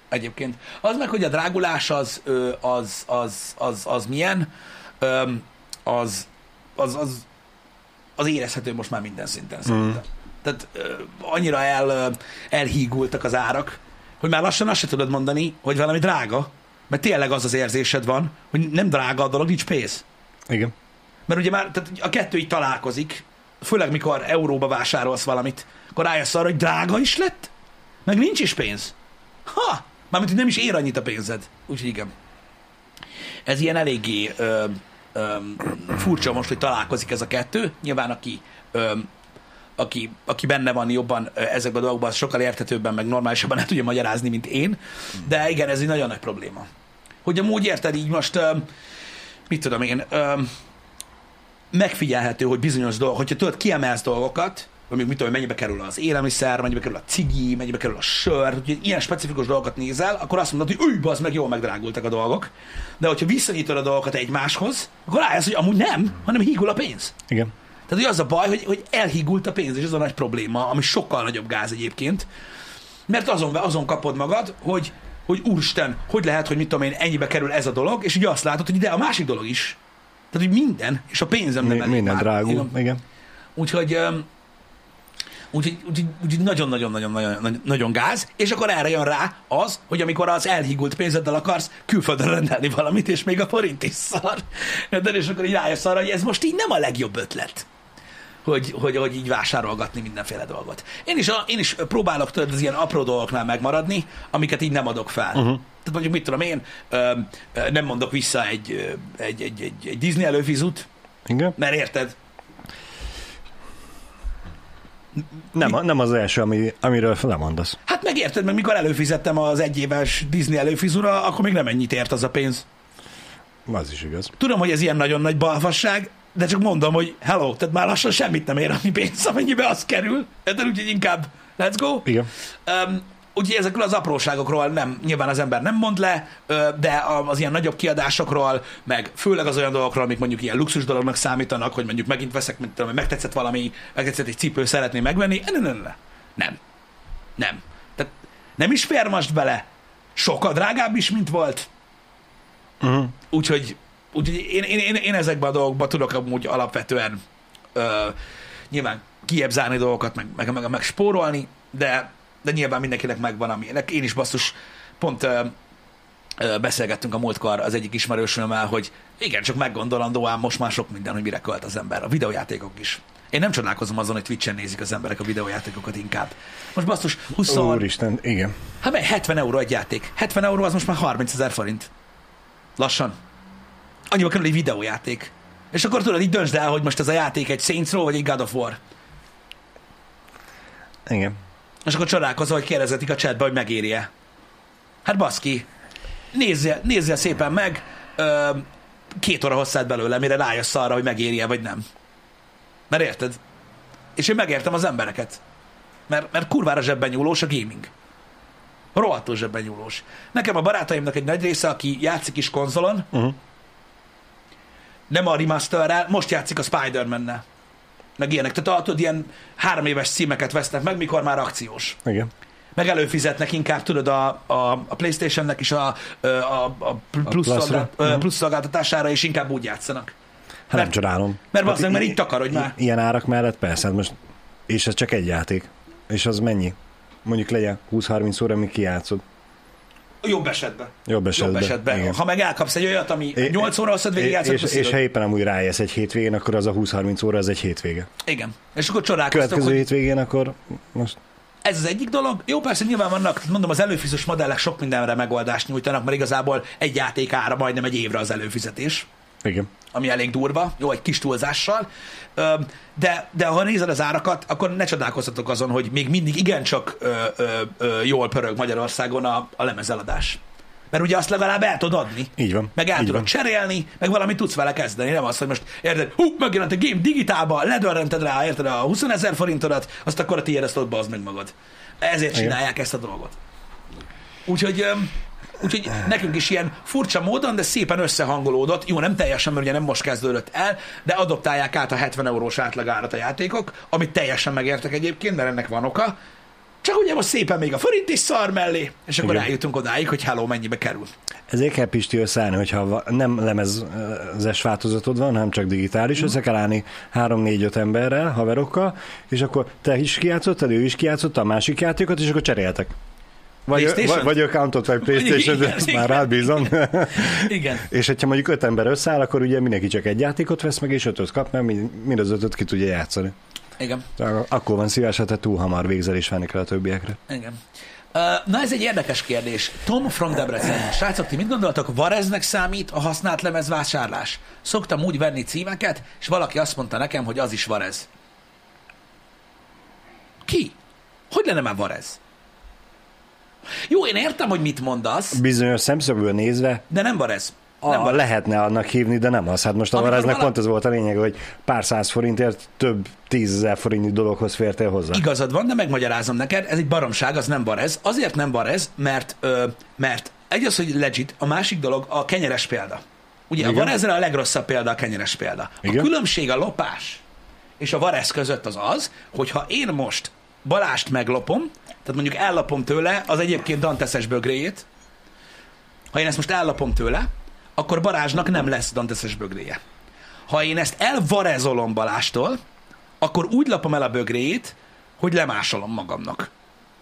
Egyébként. Az meg, hogy a drágulás az, az, az, az, az milyen, az, az, az, az érezhető most már minden szinten szerintem. Tehát ö, annyira el, ö, elhígultak az árak, hogy már lassan azt se tudod mondani, hogy valami drága, mert tényleg az az érzésed van, hogy nem drága a dolog, nincs pénz. Igen. Mert ugye már tehát a kettő így találkozik, főleg mikor euróba vásárolsz valamit, akkor rájössz arra, hogy drága is lett, meg nincs is pénz. Ha! Mármint, hogy nem is ér annyit a pénzed. Úgyhogy igen. Ez ilyen eléggé ö, ö, furcsa most, hogy találkozik ez a kettő. Nyilván aki, ö, aki, aki benne van jobban ezekben a dolgokban, az sokkal érthetőbben, meg normálisabban el tudja magyarázni, mint én. De igen, ez egy nagyon nagy probléma. Hogy amúgy érted így most, ö, mit tudom én, ö, megfigyelhető, hogy bizonyos dolgok, hogyha tudod, kiemelsz dolgokat, vagy mit tudom, mennyibe kerül az élelmiszer, mennyibe kerül a cigi, mennyibe kerül a sör, hogy ilyen specifikus dolgokat nézel, akkor azt mondod, hogy új, az meg jól megdrágultak a dolgok. De hogyha visszanyitod a dolgokat egymáshoz, akkor rájössz, hogy amúgy nem, hanem hígul a pénz. Igen. Tehát, hogy az a baj, hogy, hogy elhígult a pénz, és ez a nagy probléma, ami sokkal nagyobb gáz egyébként. Mert azon, azon kapod magad, hogy, hogy úristen, hogy lehet, hogy mit tudom én, ennyibe kerül ez a dolog, és ugye azt látod, hogy ide a másik dolog is. Tehát, hogy minden, és a pénzem nem Mi, elég minden már. drágul. Igen. Úgyhogy, úgyhogy, úgyhogy, úgyhogy nagyon-nagyon-nagyon nagyon gáz, és akkor erre jön rá az, hogy amikor az elhígult pénzeddel akarsz külföldön rendelni valamit, és még a forint is szar. De és akkor így rájössz arra, hogy ez most így nem a legjobb ötlet. Hogy, hogy, hogy így vásárolgatni mindenféle dolgot. Én is, a, én is próbálok tudod, az ilyen apró dolgoknál megmaradni, amiket így nem adok fel. Uh-huh. Tehát mondjuk mit tudom én, ö, ö, nem mondok vissza egy, egy, egy, egy, egy Disney előfizut, Igen. mert érted, Nem, nem az első, ami, amiről lemondasz. Hát megérted, mert mikor előfizettem az egyéves Disney előfizura, akkor még nem ennyit ért az a pénz. Az is igaz. Tudom, hogy ez ilyen nagyon nagy balfasság, de csak mondom, hogy hello, tehát már lassan semmit nem ér annyi pénz, amennyibe az kerül. Tehát úgyhogy inkább let's go. Igen. Um, úgyhogy ezekről az apróságokról nem, nyilván az ember nem mond le, de az ilyen nagyobb kiadásokról, meg főleg az olyan dolgokról, amik mondjuk ilyen luxus dolognak számítanak, hogy mondjuk megint veszek, mint tudom, megtetszett valami, megtetszett egy cipő, szeretném megvenni. Nem, nem, nem, nem. Nem. Tehát nem is fér most bele. Sokkal drágább is, mint volt. Uh-huh. Úgyhogy, úgyhogy én, én, én, én ezekben a dolgokban tudok amúgy alapvetően ö, nyilván kiebb zárni dolgokat, meg, meg, meg, meg spórolni, de, de nyilván mindenkinek megvan, ami. Én is basszus, pont ö, ö, beszélgettünk a múltkor az egyik ismerősömmel, hogy igen, csak meggondolandó ám most már sok minden, hogy mire költ az ember. A videójátékok is. Én nem csodálkozom azon, hogy Twitch-en nézik az emberek a videójátékokat inkább. Most basszus, 20, Úristen, igen. hát mely 70 euró egy játék. 70 euró az most már 30 ezer forint. Lassan. Annyiba kerül egy videójáték. És akkor tudod, így döntsd el, hogy most ez a játék egy Saints Row, vagy egy God of War. Igen. És akkor csodálkozol, hogy kérdezetik a chatbe, hogy megéri-e. Hát baszki, nézzél, nézzél szépen meg, ö, két óra hosszát belőle, mire rájössz arra, hogy megéri-e, vagy nem. Mert érted? És én megértem az embereket. Mert, mert kurvára zsebben nyúlós a gaming. Rohadtul zsebben nyúlós. Nekem a barátaimnak egy nagy része, aki játszik is konzolon, Uh-huh. nem a remasterrel, most játszik a Spider-Man-nel. Meg ilyenek. Tehát tudod, ilyen három éves címeket vesznek meg, mikor már akciós. Igen. Meg előfizetnek inkább, tudod, a, a, a Playstation-nek is a, a, a, a plusz, pluszra? szolgált, ö, Mhm. plusz szolgáltatására, és inkább úgy játszanak. Hát nem Mert- csodálom. Mert Hát bazdmeg, mert így takarodj már. Ilyen árak mellett persze, hát most, és ez csak egy játék. És az mennyi? Mondjuk legyen 20-30 óra, amíg kijátszod. Jobb esetben. Jobb esetben. Jobb esetben. Igen. Ha meg elkapsz egy olyat, ami É- 8 óra hosszat végig és, játszott, és, akkor és ha éppen amúgy rájössz egy hétvégén, akkor az a 20-30 óra, az egy hétvége. Igen. És akkor csodálkoztok, Következő hogy hétvégén akkor most ez az egyik dolog. Jó, persze nyilván vannak, mondom, az előfizetős modellek sok mindenre megoldást nyújtanak, mert igazából egy játék ára majdnem egy évre az előfizetés. igen. Ami elég durva, jó, egy kis túlzással, de, de ha nézed az árakat, akkor ne csodálkozzatok azon, hogy még mindig igencsak ö, ö, ö, jól pörög Magyarországon a, a lemezeladás. Mert ugye azt legalább el tudod adni. Így van. Meg el tudod van. cserélni, meg valamit tudsz vele kezdeni. Nem az, hogy most érted, hú, megjelent a game digitálba, ledörrented rá, érted a 20 ezer forintodat, azt akkor a tiéd ezt ott meg magad. Ezért Igen. csinálják ezt a dolgot. Úgyhogy, úgyhogy nekünk is ilyen furcsa módon, de szépen összehangolódott. Jó, nem teljesen, mert ugye nem most kezdődött el, de adoptálják át a 70 eurós átlagárat a játékok, amit teljesen megértek egyébként, mert ennek van oka. Csak ugye most szépen még a forint is szar mellé, és akkor Igen. eljutunk odáig, hogy hello, mennyibe kerül. Ezért kell Pisti összeállni, hogyha nem lemezes változatod van, hanem csak digitális, össze kell állni 3-4-5 emberrel, haverokkal, és akkor te is kijátszottad, ő is kijátszotta a másik játékot, és akkor cseréltek. Vagy, vagy, vagy accountot, vagy Playstation, Igen, ezt igen. már rád bízom. Igen. és hogyha mondjuk öt ember összeáll, akkor ugye mindenki csak egy játékot vesz meg, és ötöt kap, mert mind az ötöt ki tudja játszani. Igen. Akkor van szíves, ha te túl hamar végzel és venni kell a többiekre. Igen. Na ez egy érdekes kérdés. Tom from Debrecen. Srácok, ti mit gondoltok, Vareznek számít a használt lemez vásárlás? Szoktam úgy venni címeket, és valaki azt mondta nekem, hogy az is Varez. Ki? Hogy lenne már Varez? Jó, én értem, hogy mit mondasz, Bizonyos szemszögből nézve de nem Varez. A, Nem Varez. lehetne annak hívni, de nem az. Hát most a varázsnak pont ez volt a lényeg, hogy pár száz forintért több tízezer forintnyi dologhoz fértél hozzá. Igazad van, de megmagyarázom neked, ez egy baromság, az nem Varez. Azért nem Varez, mert, ö, mert egy az, hogy legit, a másik dolog a kenyeres példa. Ugye Igen. a. Varezre a legrosszabb példa a kenyeres példa. Igen. A különbség a lopás és a Varez között az az, hogy ha én most Balást meglopom, tehát mondjuk ellopom tőle az egyébként Danteszes bögréjét, ha én ezt most ellopom tőle, akkor Balázsnak nem lesz Danteszes bögréje. Ha én ezt elvarezolom Balástól, akkor úgy lapom el a bögréjét, hogy lemásolom magamnak.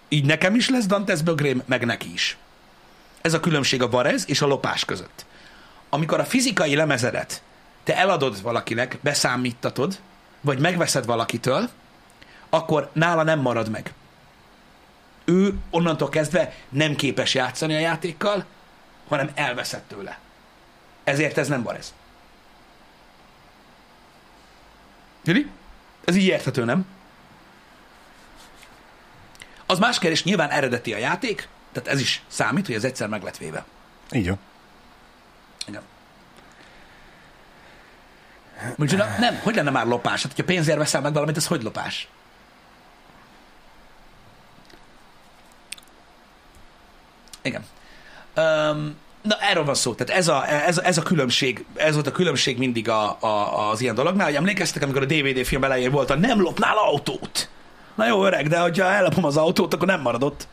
Így nekem is lesz Dantes bögrém, meg neki is. Ez a különbség a varez és a lopás között. Amikor a fizikai lemezedet te eladod valakinek, beszámítatod, vagy megveszed valakitől, akkor nála nem marad meg. Ő onnantól kezdve nem képes játszani a játékkal, hanem elveszed tőle. Ezért ez nem varez. Jüli? Ez így érthető, nem? Az más kérdés, nyilván eredeti a játék, tehát ez is számít, hogy ez egyszer meg lett véve. Így van. Igen. Micsoda? Nem, hogy lenne már lopás? Hát, hogyha pénzért veszel meg valamit, ez hogy lopás? Igen. Um, na, erről van szó. Tehát ez a, ez, ez a különbség, ez volt a különbség mindig a, a, az ilyen dolognál, hogy emlékeztek, amikor a DVD film elején volt a nem lopnál autót. Na jó, öreg, de hogyha ellopom az autót, akkor nem maradott.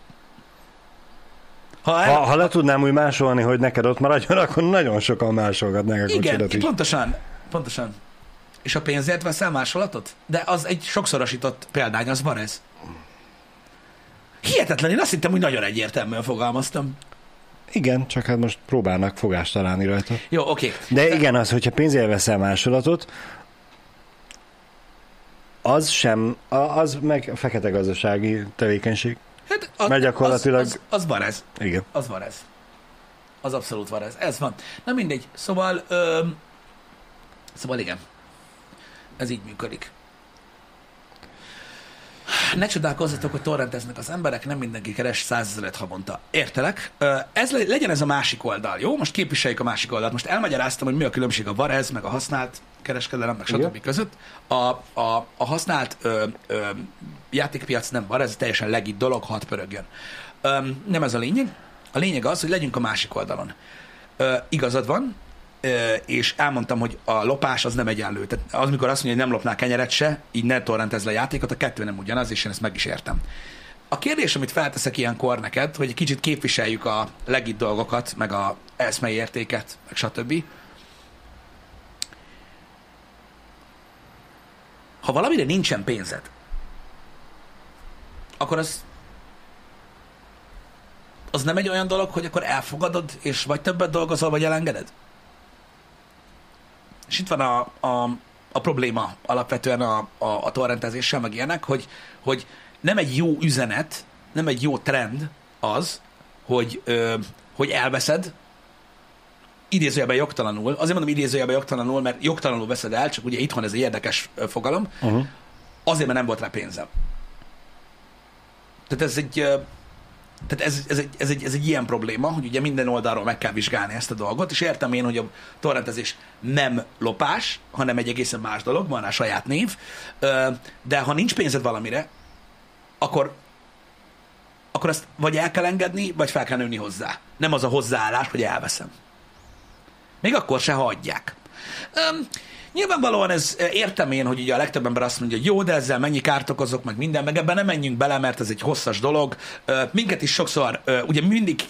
Ha, el, Ha, ha le tudnám úgy másolni, hogy neked ott maradjon, akkor nagyon sokan másolgatnák a Igen, kocsidat is. pontosan, pontosan. És a pénzért veszel másolatot? De az egy sokszorosított példány, az van ez. Hihetetlen, én azt hittem, hogy nagyon egyértelműen fogalmaztam. Igen, csak hát most próbálnak fogást találni rajta. Jó, oké. De igen, az, hogyha pénzért veszel másolatot, az sem, a- az meg fekete gazdasági tevékenység. Hát az, Mert gyakorlatilag- Az, az, az van ez. Igen. Az van ez. Az abszolút van ez. Ez van. Na mindegy. Szóval, öm, szóval igen. Ez így működik. Ne csodálkozzatok, hogy torrenteznek az emberek, nem mindenki keres százezeret havonta. Értelek. Ez le- legyen ez a másik oldal, jó? Most képviseljük a másik oldalt. Most elmagyaráztam, hogy mi a különbség a varez, meg a használt kereskedelem, meg stb. Között. A, a, a használt ö, ö, játékpiac nem var, ez teljesen legit dolog, hat pörögjön. Ö, nem ez a lényeg. A lényeg az, hogy legyünk a másik oldalon. Ö, igazad van, és elmondtam, hogy a lopás az nem egyenlő. Tehát az, mikor azt mondja, hogy nem lopnál kenyeret se, így ne torrentez le a játékot, a kettő nem ugyanaz, és én ezt meg is értem. A kérdés, amit felteszek ilyenkor neked, hogy egy kicsit képviseljük a legit dolgokat, meg a eszmei értéket, meg stb. Ha valamire nincsen pénzed, akkor az az nem egy olyan dolog, hogy akkor elfogadod, és vagy többet dolgozol, vagy elengeded? És itt van a, a, a probléma alapvetően a, a, a torrentezéssel, meg ilyenek, hogy, hogy nem egy jó üzenet, nem egy jó trend az, hogy, ö, hogy elveszed, idézőjelben jogtalanul, azért mondom idézőjelben jogtalanul, mert jogtalanul veszed el, csak ugye itthon ez egy érdekes fogalom, Uh-huh. azért, mert nem volt rá pénzem. Tehát ez egy, Tehát ez, ez, egy, ez, egy, ez egy ilyen probléma, hogy ugye minden oldalról meg kell vizsgálni ezt a dolgot, és értem én, hogy a torrentezés nem lopás, hanem egy egészen más dolog, van a saját név, de ha nincs pénzed valamire, akkor akkor ezt vagy el kell engedni, vagy fel kell nőni hozzá. Nem az a hozzáállás, hogy elveszem. Még akkor se, ha adják. Nyilvánvalóan ez értem én, hogy ugye a legtöbb ember azt mondja, hogy jó, de ezzel mennyi kárt okozok, meg minden, meg ebben nem menjünk bele, mert ez egy hosszas dolog. Minket is sokszor, ugye mindig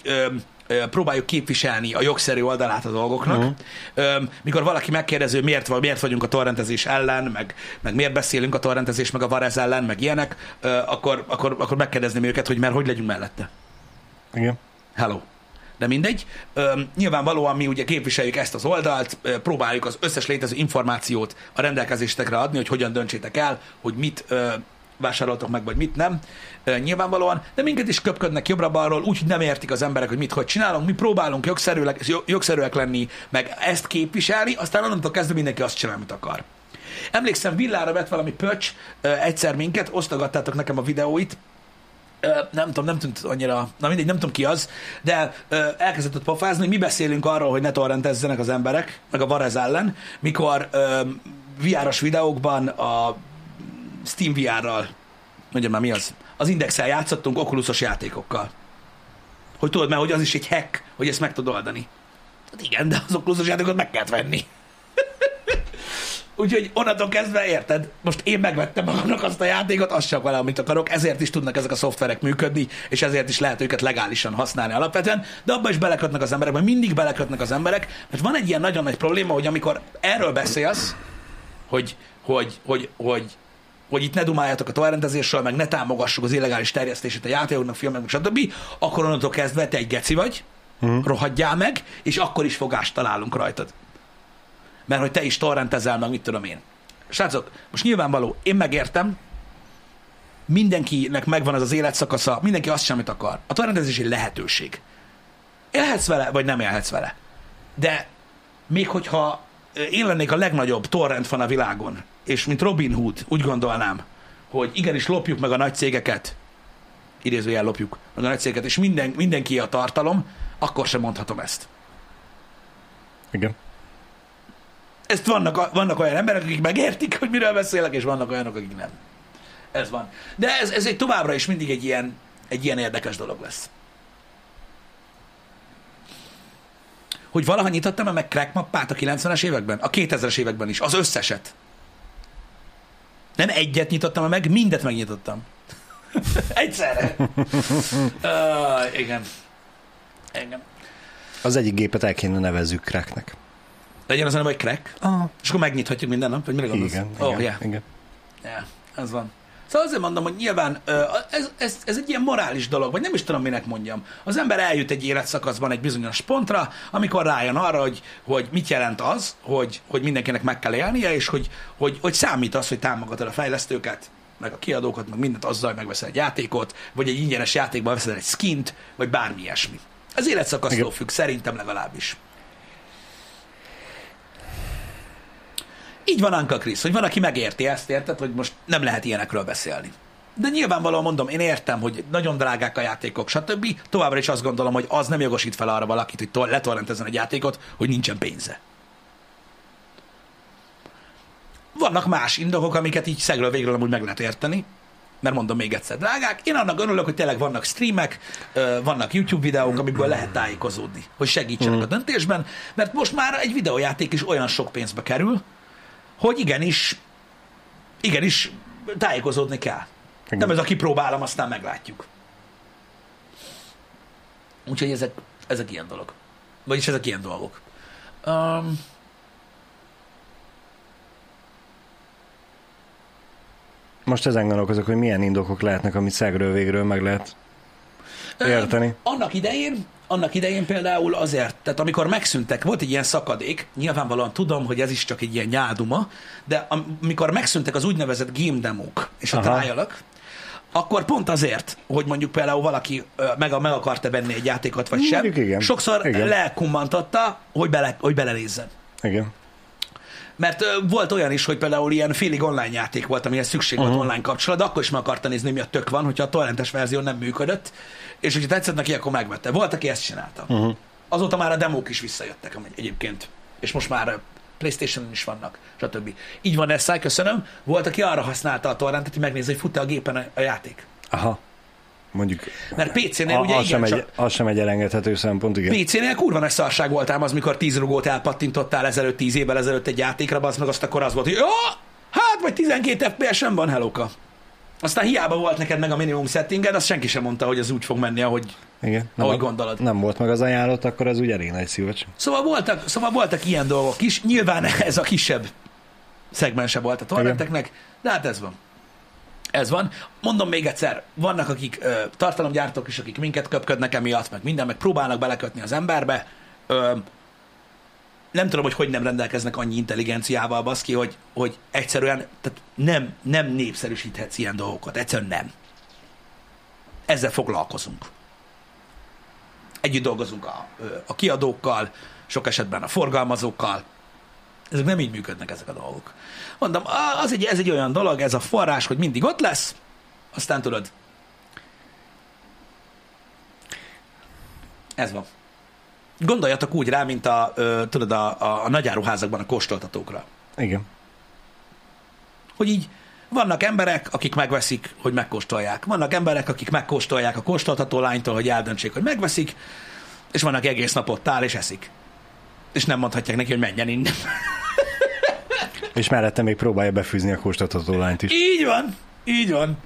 próbáljuk képviselni a jogszerű oldalát a dolgoknak. Uh-huh. Mikor valaki megkérdezi, hogy miért, miért vagyunk a torrentezés ellen, meg, meg miért beszélünk a torrentezés, meg a varez ellen, meg ilyenek, akkor, akkor, akkor megkérdezném őket, hogy mert hogy legyünk mellette. Igen. Hello. De mindegy. Ö, nyilvánvalóan mi ugye képviseljük ezt az oldalt, próbáljuk az összes létező információt a rendelkezésekre adni, hogy hogyan döntsétek el, hogy mit vásároltok meg, vagy mit nem. Ö, nyilvánvalóan, de minket is köpködnek jobbra-balról, úgyhogy nem értik az emberek, hogy mit hogy csinálunk. Mi próbálunk jogszerűek, jogszerűek lenni, meg ezt képviselni, aztán onnantól kezdve mindenki azt csinál, amit akar. Emlékszem, villára vett valami pöcs egyszer minket, osztogattátok nekem a videóit, nem tudom, nem tűnt annyira, na mindegy, nem tudom ki az, de elkezdett ott pofázni, mi beszélünk arról, hogy ne torrentezzenek az emberek, meg a Varez ellen, mikor ö, VR-os videókban a Steam VR-ral, mondjam már mi az, az Indexel játszottunk Oculusos játékokkal. Hogy tudod, mert hogy az is egy hack, hogy ezt meg tudod oldani. Hát igen, de az Oculusos játékot meg kellett venni. Úgyhogy onnantól kezdve érted, most én megvettem magamnak azt a játékot, azt csak vele, amit akarok, ezért is tudnak ezek a szoftverek működni, és ezért is lehet őket legálisan használni alapvetően, de abban is belekötnek az emberek, mert mindig belekötnek az emberek, mert van egy ilyen nagyon nagy probléma, hogy amikor erről beszélsz, hogy, hogy, hogy, hogy, hogy itt ne dumáljatok a torrentezésről, meg ne támogassuk az illegális terjesztését a játékoknak, filmeknek, stb., akkor onnantól kezdve te egy geci vagy, uh-huh. rohadjál meg, és akkor is fogást találunk rajtad mert hogy te is torrentezel, meg mit tudom én. Srácok, most nyilvánvaló, én megértem, mindenkinek megvan az az életszakasza, mindenki azt sem, amit akar. A torrentezés egy lehetőség. Élhetsz vele, vagy nem élhetsz vele. De még hogyha én lennék a legnagyobb torrent fan a világon, és mint Robin Hood úgy gondolnám, hogy igenis lopjuk meg a nagy cégeket, idézőjel lopjuk meg a nagy cégeket, és minden, mindenki a tartalom, akkor sem mondhatom ezt. Igen ezt vannak, vannak olyan emberek, akik megértik, hogy miről beszélek, és vannak olyanok, akik nem. Ez van. De ez, ez egy továbbra is mindig egy ilyen, egy ilyen érdekes dolog lesz. Hogy valaha nyitottam meg crack mappát a 90-es években? A 2000-es években is. Az összeset. Nem egyet nyitottam meg, mindet megnyitottam. Egyszerre. uh, igen. Igen. Az egyik gépet el kéne nevezzük cracknek. Legyen az a neve, hogy crack? Ah. És akkor megnyithatjuk minden nap, vagy mire gondolsz? Igen, oh, igen, yeah. igen. Yeah, ez van. Szóval azért mondom, hogy nyilván ez, ez, ez egy ilyen morális dolog, vagy nem is tudom, minek mondjam. Az ember eljut egy életszakaszban egy bizonyos pontra, amikor rájön arra, hogy, hogy mit jelent az, hogy, hogy mindenkinek meg kell élnie, és hogy, hogy, hogy számít az, hogy támogatod a fejlesztőket, meg a kiadókat, meg mindent azzal, hogy megveszel egy játékot, vagy egy ingyenes játékban veszel egy skint, vagy bármi ilyesmi. Ez életszakasztól függ, szerintem legalábbis. Így van Anka Krisz, hogy van, aki megérti ezt, érted, hogy most nem lehet ilyenekről beszélni. De nyilvánvalóan mondom, én értem, hogy nagyon drágák a játékok, stb. Továbbra is azt gondolom, hogy az nem jogosít fel arra valakit, hogy to- letorrentezzen egy játékot, hogy nincsen pénze. Vannak más indokok, amiket így szegről végről amúgy meg lehet érteni, mert mondom még egyszer, drágák. Én annak örülök, hogy tényleg vannak streamek, vannak YouTube videók, amiből lehet tájékozódni, hogy segítsenek a döntésben, mert most már egy videójáték is olyan sok pénzbe kerül, hogy igenis, igenis tájékozódni kell. Igen. Nem ez a kipróbálom, aztán meglátjuk. Úgyhogy ezek, ezek ilyen dolog. Vagyis ezek ilyen dolgok. Um, Most ezen gondolkozok, hogy milyen indokok lehetnek, amit szegről végről meg lehet érteni. Annak idején, annak idején például azért, tehát amikor megszűntek, volt egy ilyen szakadék, nyilvánvalóan tudom, hogy ez is csak egy ilyen nyáduma, de amikor megszűntek az úgynevezett game demók és a trial akkor pont azért, hogy mondjuk például valaki meg, meg akarta venni egy játékot, vagy sem, igen. sokszor igen. lekummantotta, hogy, bele, hogy belenézzen. Igen. Mert volt olyan is, hogy például ilyen félig online játék volt, amihez szükség volt online kapcsolat, de akkor is meg akarta nézni, mi a tök van, hogyha a torrentes verzió nem működött, és hogyha tetszett neki, akkor megvette. Volt, aki ezt csinálta. Uh-huh. Azóta már a demók is visszajöttek egyébként, és most már ö, Playstation-on is vannak, stb. Így van ez, köszönöm. Volt, aki arra használta a torrentet, hogy megnézze, hogy fut-e a gépen a, játék. Aha. Mondjuk, Mert PC-nél a, ugye az, igen, sem csak... egy, az sem egy elengedhető szempont, igen. PC-nél kurva nagy szarság voltál az, mikor tíz rugót elpattintottál ezelőtt, tíz évvel ezelőtt egy játékra, az meg azt akkor az volt, hogy ja, hát vagy 12 FPS-en van, helóka. Aztán hiába volt neked meg a minimum settinged, azt senki sem mondta, hogy az úgy fog menni, ahogy... igen. ahogy a- gondolod. Nem volt meg az ajánlott, akkor az úgy elég nagy szívacs. Szóval voltak, szóval voltak ilyen dolgok is. Nyilván ez a kisebb szegmense volt a torrenteknek, de hát ez van. Ez van. Mondom még egyszer, vannak akik ö, tartalomgyártók is, akik minket köpködnek emiatt, meg minden, meg próbálnak belekötni az emberbe. Ö, nem tudom, hogy hogy nem rendelkeznek annyi intelligenciával, baszki, hogy, hogy egyszerűen tehát nem, nem népszerűsíthetsz ilyen dolgokat. Egyszerűen nem. Ezzel foglalkozunk. Együtt dolgozunk a, a kiadókkal, sok esetben a forgalmazókkal. Ezek nem így működnek ezek a dolgok. Mondom, az egy, ez egy olyan dolog, ez a forrás, hogy mindig ott lesz, aztán tudod, ez van. Gondoljatok úgy rá, mint a, ö, tudod, a, a, a nagyáruházakban a kóstoltatókra. Igen. Hogy így vannak emberek, akik megveszik, hogy megkóstolják. Vannak emberek, akik megkóstolják a kóstoltató lánytól, hogy eldöntsék, hogy megveszik, és vannak egész nap ott áll és eszik. És nem mondhatják neki, hogy menjen innen. És mellette még próbálja befűzni a kóstoltató lányt is. Így van, így van,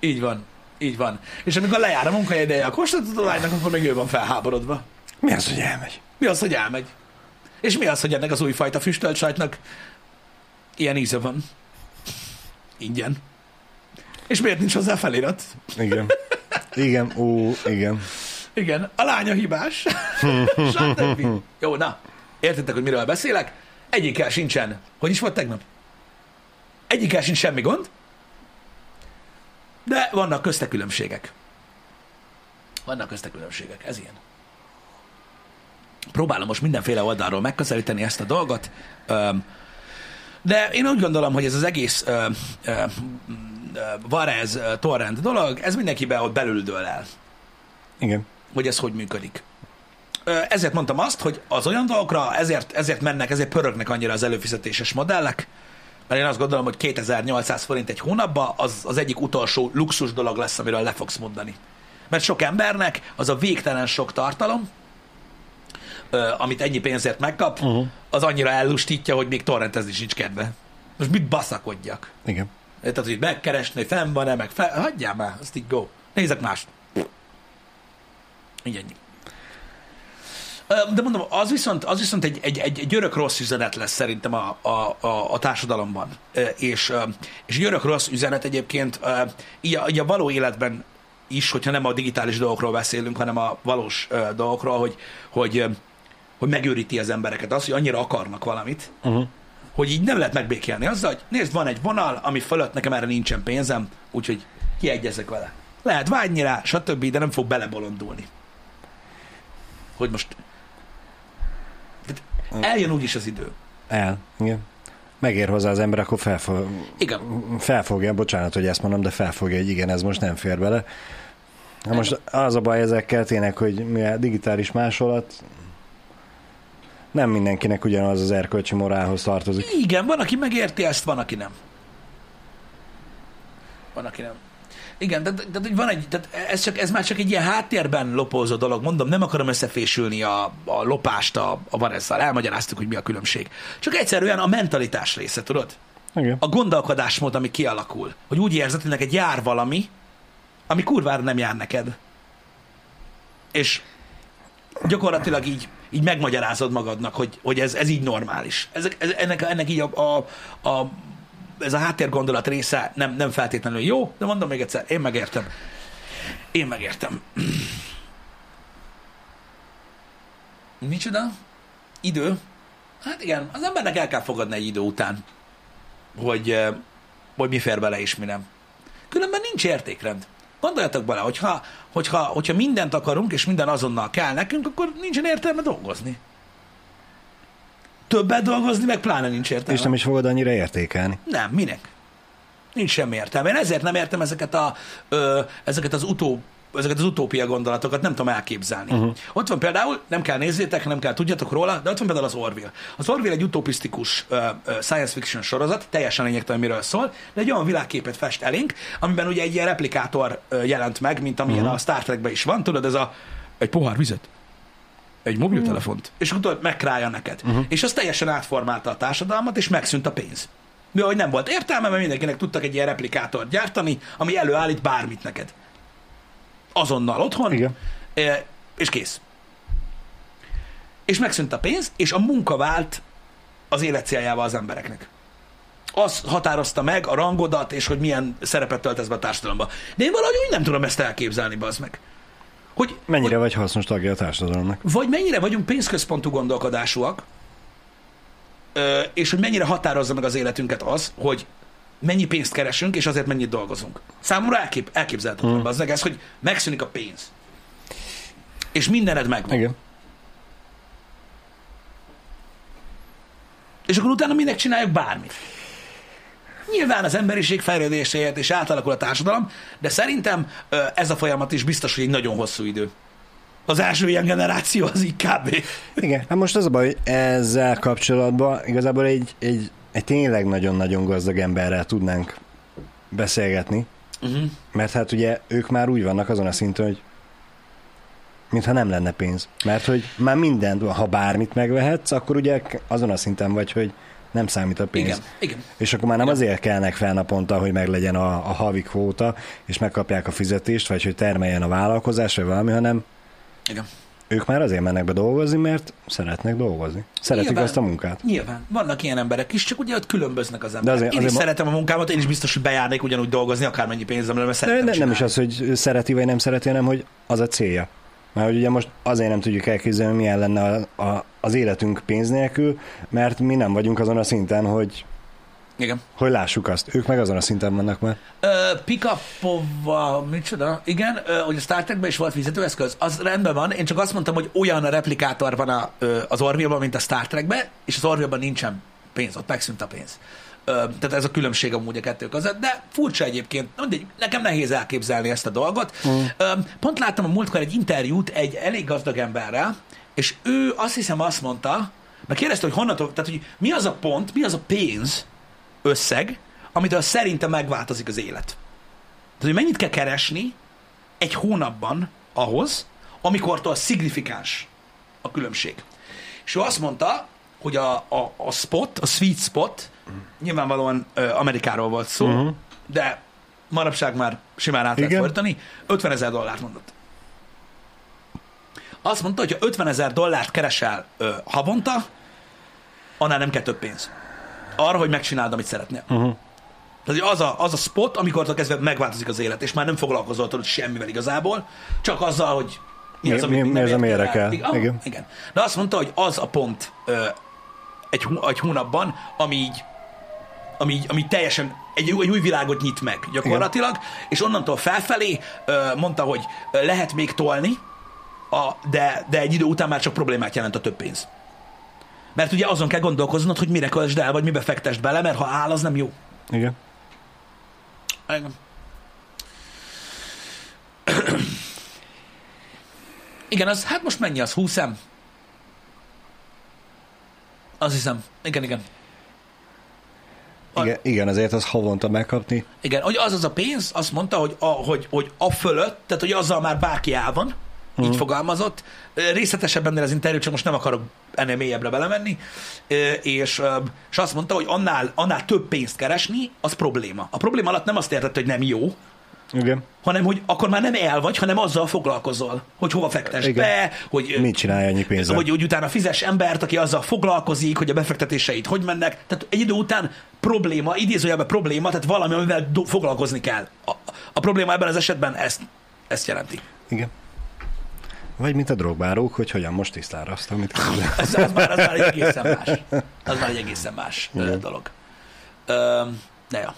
így van, így van. És amikor lejár a munkaideje a kóstoltató lánynak, akkor meg ő van felháborodva. Mi az, hogy elmegy? Mi az, hogy elmegy? És mi az, hogy ennek az újfajta füstölt sajtnak ilyen íze van? Ingyen. És miért nincs hozzá felirat? Igen. Igen, ó, igen. Igen, a lánya hibás. Stb. Jó, na, értitek, hogy miről beszélek? Egyikkel sincsen. Hogy is volt tegnap? Egyikkel sincs semmi gond, de vannak közte különbségek. Vannak közte különbségek, ez ilyen. Próbálom most mindenféle oldalról megközelíteni ezt a dolgot, de én úgy gondolom, hogy ez az egész Varez torrent dolog, ez mindenkiben ott belül dől el Igen. hogy ez hogy működik. Ezért mondtam azt, hogy az olyan dolgokra ezért, ezért mennek, ezért pörögnek annyira az előfizetéses modellek, mert én azt gondolom, hogy 2800 forint egy hónapban az, az egyik utolsó luxus dolog lesz, amiről le fogsz mondani. Mert sok embernek az a végtelen sok tartalom, amit ennyi pénzért megkap, uh-huh. az annyira ellustítja, hogy még torrentezni sincs kedve. Most mit baszakodjak? Igen. Tehát, hogy megkeresni, hogy fenn van-e, meg fel... Hagyjál már, azt így go. Nézzek mást. Így ennyi. De mondom, az viszont, az viszont egy, egy, egy, egy örök rossz üzenet lesz szerintem a, a, a, a társadalomban. És, és egy örök rossz üzenet egyébként így a, így a való életben is, hogyha nem a digitális dolgokról beszélünk, hanem a valós dolgokról, hogy, hogy, hogy megőríti az embereket. Az, hogy annyira akarnak valamit, Uh-huh. hogy így nem lehet megbékélni azzal, hogy nézd, van egy vonal, ami fölött nekem erre nincsen pénzem, úgyhogy kiegyezek vele. Lehet vágyni rá, stb., de nem fog belebolondulni. Hogy most... Tehát eljön úgyis az idő. El. Igen. Megér hozzá az ember, akkor felfog, Igen. felfogja, bocsánat, hogy ezt mondom, de felfogja, hogy igen, ez most nem fér bele. Na most az a baj ezekkel tényleg, hogy mivel digitális másolat, nem mindenkinek ugyanaz az erkölcsi morálhoz tartozik. Igen, van, aki megérti ezt, van, aki nem. Van, aki nem. Igen, de, de, de van egy, tehát ez, csak, ez már csak egy ilyen háttérben lopózó dolog, mondom, nem akarom összefésülni a, a lopást a, a varezzal, elmagyaráztuk, hogy mi a különbség. Csak egyszerűen a mentalitás része, tudod? Igen. A gondolkodásmód, ami kialakul. Hogy úgy érzed, hogy neked jár valami, ami kurvára nem jár neked. És gyakorlatilag így, így megmagyarázod magadnak, hogy, hogy ez, ez így normális. Ezek, ez, ennek, ennek így a, a, a, ez a háttérgondolat része nem, nem feltétlenül jó, de mondom még egyszer, én megértem. Én megértem. Micsoda? Idő? Hát igen, az embernek el kell fogadni egy idő után, hogy, eh, hogy mi fér bele és mi nem. Különben nincs értékrend. Gondoljatok bele, hogyha, hogyha, hogyha mindent akarunk, és minden azonnal kell nekünk, akkor nincsen értelme dolgozni. többet dolgozni, meg pláne nincs értelme. És nem is fogod annyira értékelni. Nem, minek? Nincs semmi értelme. Én ezért nem értem ezeket, a, ö, ezeket az utó ezeket az utópia gondolatokat nem tudom elképzelni. Uh-huh. Ott van például, nem kell nézzétek, nem kell tudjatok róla, de ott van például az Orville. Az Orville egy utopisztikus uh, science fiction sorozat, teljesen lényegtelen miről szól, de egy olyan világképet fest elénk, amiben ugye egy ilyen replikátor uh, jelent meg, mint amilyen uh-huh. a Star Trekben is van, tudod, ez a egy pohár vizet, egy mobiltelefont, uh-huh. és akkor megkrálja neked. Uh-huh. És az teljesen átformálta a társadalmat, és megszűnt a pénz. Mi, hogy nem volt értelme, mert mindenkinek tudtak egy ilyen replikátort gyártani, ami előállít bármit neked azonnal otthon, Igen. és kész. És megszűnt a pénz, és a munka vált az élet céljával az embereknek. Az határozta meg a rangodat, és hogy milyen szerepet töltesz be a társadalomba. De én valahogy úgy nem tudom ezt elképzelni, bazd meg. Hogy, mennyire hogy, vagy hasznos tagja a társadalomnak? Vagy mennyire vagyunk pénzközpontú gondolkodásúak, és hogy mennyire határozza meg az életünket az, hogy mennyi pénzt keresünk, és azért mennyit dolgozunk. Számomra elkép, elképzelhetetlen hmm. az ez, hogy megszűnik a pénz. És mindened megvan. Igen. És akkor utána minek csináljuk bármit. Nyilván az emberiség fejlődéséért és átalakul a társadalom, de szerintem ez a folyamat is biztos, hogy egy nagyon hosszú idő. Az első ilyen generáció az így kb. Igen, hát most az a baj, hogy ezzel kapcsolatban igazából egy, egy egy tényleg nagyon-nagyon gazdag emberrel tudnánk beszélgetni, uh-huh. mert hát ugye ők már úgy vannak azon a szinten, hogy mintha nem lenne pénz. Mert hogy már mindent, ha bármit megvehetsz, akkor ugye azon a szinten vagy, hogy nem számít a pénz. Igen, igen. És akkor már nem igen. azért kelnek fel naponta, hogy meglegyen a, a havi kvóta, és megkapják a fizetést, vagy hogy termeljen a vállalkozás, vagy valami, hanem igen ők már azért mennek be dolgozni, mert szeretnek dolgozni. Szeretik nyilván, azt a munkát. Nyilván. Vannak ilyen emberek is, csak ugye ott különböznek az emberek. De azért, én azért is ma... szeretem a munkámat, én is biztos, hogy bejárnék ugyanúgy dolgozni, akármennyi pénzem lenne, mert szeretem de, Nem is az, hogy szereti vagy nem szereti, hanem hogy az a célja. Mert hogy ugye most azért nem tudjuk elképzelni, milyen lenne a, a, az életünk pénz nélkül, mert mi nem vagyunk azon a szinten, hogy igen. Hogy lássuk azt. Ők meg azon a szinten vannak már. Uh, Pikapova, micsoda? Igen, uh, hogy a Star Trekben is volt fizetőeszköz. Az rendben van, én csak azt mondtam, hogy olyan replikátor van a, uh, az Orville-ban, mint a Star Trekben, és az Orville-ban nincsen pénz, ott megszűnt a pénz. Uh, tehát ez a különbség amúgy a kettő között, de furcsa egyébként. Mindegy, nekem nehéz elképzelni ezt a dolgot. Mm. Uh, pont láttam a múltkor egy interjút egy elég gazdag emberrel, és ő azt hiszem azt mondta, mert kérdezte, hogy honnan, tehát hogy mi az a pont, mi az a pénz, összeg, amitől szerintem megváltozik az élet. Tehát, hogy mennyit kell keresni egy hónapban ahhoz, amikortól szignifikáns a különbség. És ő azt mondta, hogy a, a, a spot, a sweet spot, nyilvánvalóan ö, Amerikáról volt szó, uh-huh. de manapság már simán át lehet fordítani, 50 ezer dollárt mondott. Azt mondta, hogy ha 50 ezer dollárt keresel ö, havonta, annál nem kell több pénz arra, hogy megcsináld, amit szeretnél. Uh-huh. Tehát az a, az a spot, amikor kezdve megváltozik az élet, és már nem foglalkozol tudod semmivel igazából, csak azzal, hogy mi az, amit mi, mi az, ami érdekel. Igen, igen. igen. De azt mondta, hogy az a pont ö, egy, egy hónapban, ami így, ami, így, ami teljesen egy, egy új világot nyit meg gyakorlatilag, igen. és onnantól felfelé ö, mondta, hogy lehet még tolni, a, de, de egy idő után már csak problémát jelent a több pénz. Mert ugye azon kell gondolkoznod, hogy mire költsd el, vagy mibe fektest bele, mert ha áll, az nem jó. Igen. Igen. Igen, az, hát most mennyi az? 20 em? Az hiszem. Igen, igen. A, igen, igen, azért az havonta megkapni. Igen, hogy az az a pénz, azt mondta, hogy a, hogy, hogy a fölött, tehát hogy azzal már bárki el van, így uh-huh. fogalmazott. Részletesebben az interjú, csak most nem akarok ennél mélyebbre belemenni, és, és azt mondta, hogy annál, annál több pénzt keresni, az probléma. A probléma alatt nem azt értett, hogy nem jó, igen. hanem hogy akkor már nem el vagy, hanem azzal foglalkozol, hogy hova fektess Igen. be, hogy mit csinálja ennyi pénzzel. Hogy, hogy utána fizes embert, aki azzal foglalkozik, hogy a befektetéseit hogy mennek. Tehát egy idő után probléma, idézőjelben probléma, tehát valami, amivel do- foglalkozni kell. A, a probléma ebben az esetben ezt, ezt jelenti. Igen. Vagy mint a drogbárók, hogy hogyan most tisztára azt, amit az, az, már, az már egy egészen más. Az már egy egészen más Igen. dolog. Ö, ja.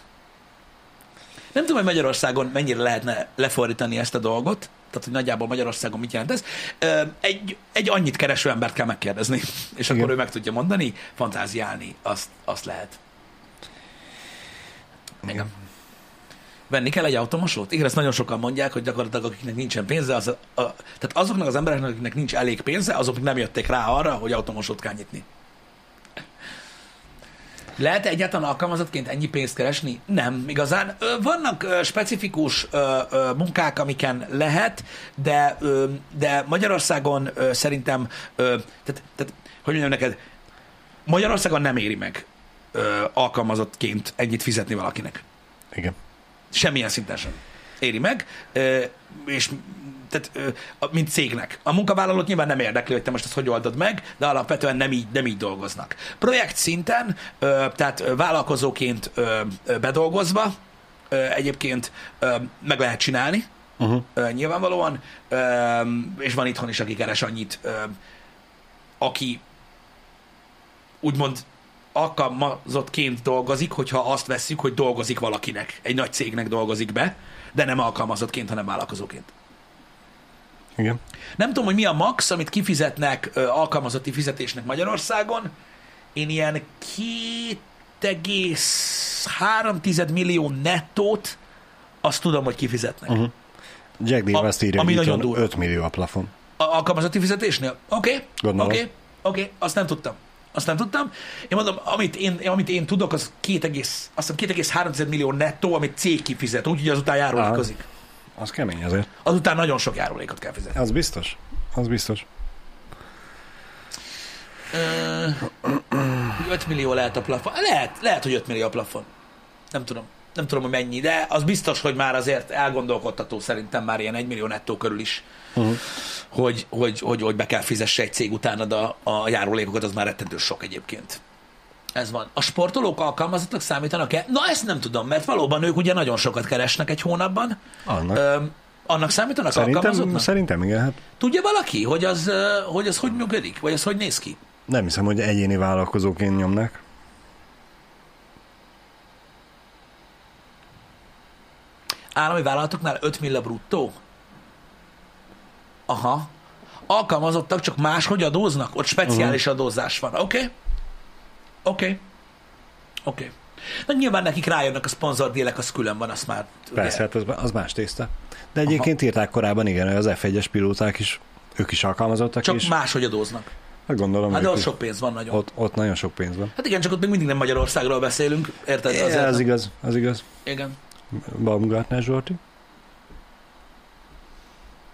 Nem tudom, hogy Magyarországon mennyire lehetne lefordítani ezt a dolgot, tehát hogy nagyjából Magyarországon mit jelent ez. Egy, egy annyit kereső embert kell megkérdezni, és akkor Igen. ő meg tudja mondani, fantáziálni, azt, azt lehet. Igen. Venni kell egy automosót? Igen, ezt nagyon sokan mondják, hogy gyakorlatilag akiknek nincsen pénze, az, a, a, tehát azoknak az embereknek, akiknek nincs elég pénze, azok nem jöttek rá arra, hogy automosót kell nyitni. Lehet egyáltalán alkalmazottként ennyi pénzt keresni? Nem, igazán. Vannak specifikus munkák, amiken lehet, de, de Magyarországon szerintem, tehát, tehát, hogy mondjam neked, Magyarországon nem éri meg alkalmazottként ennyit fizetni valakinek. Igen. Semmilyen szinten sem. Éri meg, és tehát, mint cégnek. A munkavállalót nyilván nem érdekli, hogy te most ezt hogy oldod meg, de alapvetően nem így, nem így dolgoznak. Projekt szinten, tehát vállalkozóként bedolgozva, egyébként meg lehet csinálni, Uh-huh. nyilvánvalóan, és van itthon is, aki keres annyit, aki úgymond alkalmazottként dolgozik, hogyha azt vesszük, hogy dolgozik valakinek, egy nagy cégnek dolgozik be, de nem alkalmazottként, hanem vállalkozóként. Igen. Nem tudom, hogy mi a max, amit kifizetnek ö, alkalmazotti fizetésnek Magyarországon. Én ilyen 2,3 millió nettót azt tudom, hogy kifizetnek. Uh-huh. Jack A- azt írja, ami nagyon durva. 5 millió a plafon. A alkalmazotti fizetésnél? Oké, okay. oké, okay. oké, okay. azt nem tudtam. Azt nem tudtam. Én mondom, amit én, amit én tudok, az 2, azt hiszem 2,3 millió nettó, amit cég kifizet, úgyhogy azután járulékozik. Az kemény azért. Azután nagyon sok járulékot kell fizetni. Az biztos. Az biztos. Ö, 5 millió lehet a plafon. Lehet, lehet, hogy 5 millió a plafon. Nem tudom. Nem tudom, hogy mennyi, de az biztos, hogy már azért elgondolkodtató szerintem már ilyen 1 millió nettó körül is, Uh-huh. hogy, hogy, hogy, hogy be kell fizesse egy cég utánad a, a járulékokat, az már rettentő sok egyébként. Ez van. A sportolók alkalmazottak számítanak-e? Na, ezt nem tudom, mert valóban ők ugye nagyon sokat keresnek egy hónapban. Annak. Ö, annak számítanak Szerintem, alkalmazottnak? szerintem igen, hát Tudja valaki, hogy az, hogy az hogy működik? Vagy az hogy néz ki? nem hiszem, hogy egyéni vállalkozóként nyomnak. Állami vállalatoknál 5 milla bruttó? Aha. Alkalmazottak csak máshogy adóznak? Ott speciális uh-huh. adózás van. Oké? Okay? Oké. Okay. Oké. Okay. Na nyilván nekik rájönnek a szponzordélek, az külön van, azt már... Persze, hát az, az más tészta. De egyébként Aha. írták korábban, igen, hogy az F1-es pilóták is, ők is alkalmazottak, Csak és máshogy adóznak. hát gondolom, Hát de ott is- sok pénz van nagyon. ott, ott nagyon sok pénz van. Hát igen, csak ott még mindig nem Magyarországról beszélünk, érted? É, Azért az nem- igaz, az igaz. Igen. Baumgartner Zsolti.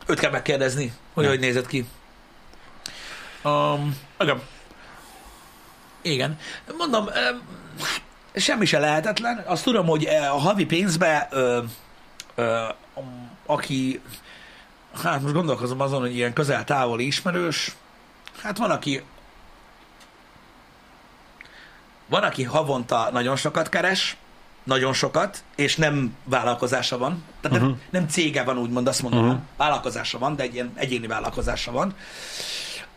Őt kell megkérdezni, hogy Ja. hogy nézett ki. Um, igen. Igen. Mondom, em, semmi se lehetetlen. Azt tudom, hogy a havi pénzbe, ö, ö, aki, hát most gondolkozom azon, hogy ilyen közel-távoli ismerős, hát van, aki van, aki havonta nagyon sokat keres, nagyon sokat, és nem vállalkozása van. Tehát nem, Mhm. nem cége van, úgymond azt mondom, Mhm. uh-huh. vállalkozása van, de egy ilyen egyéni vállalkozása van,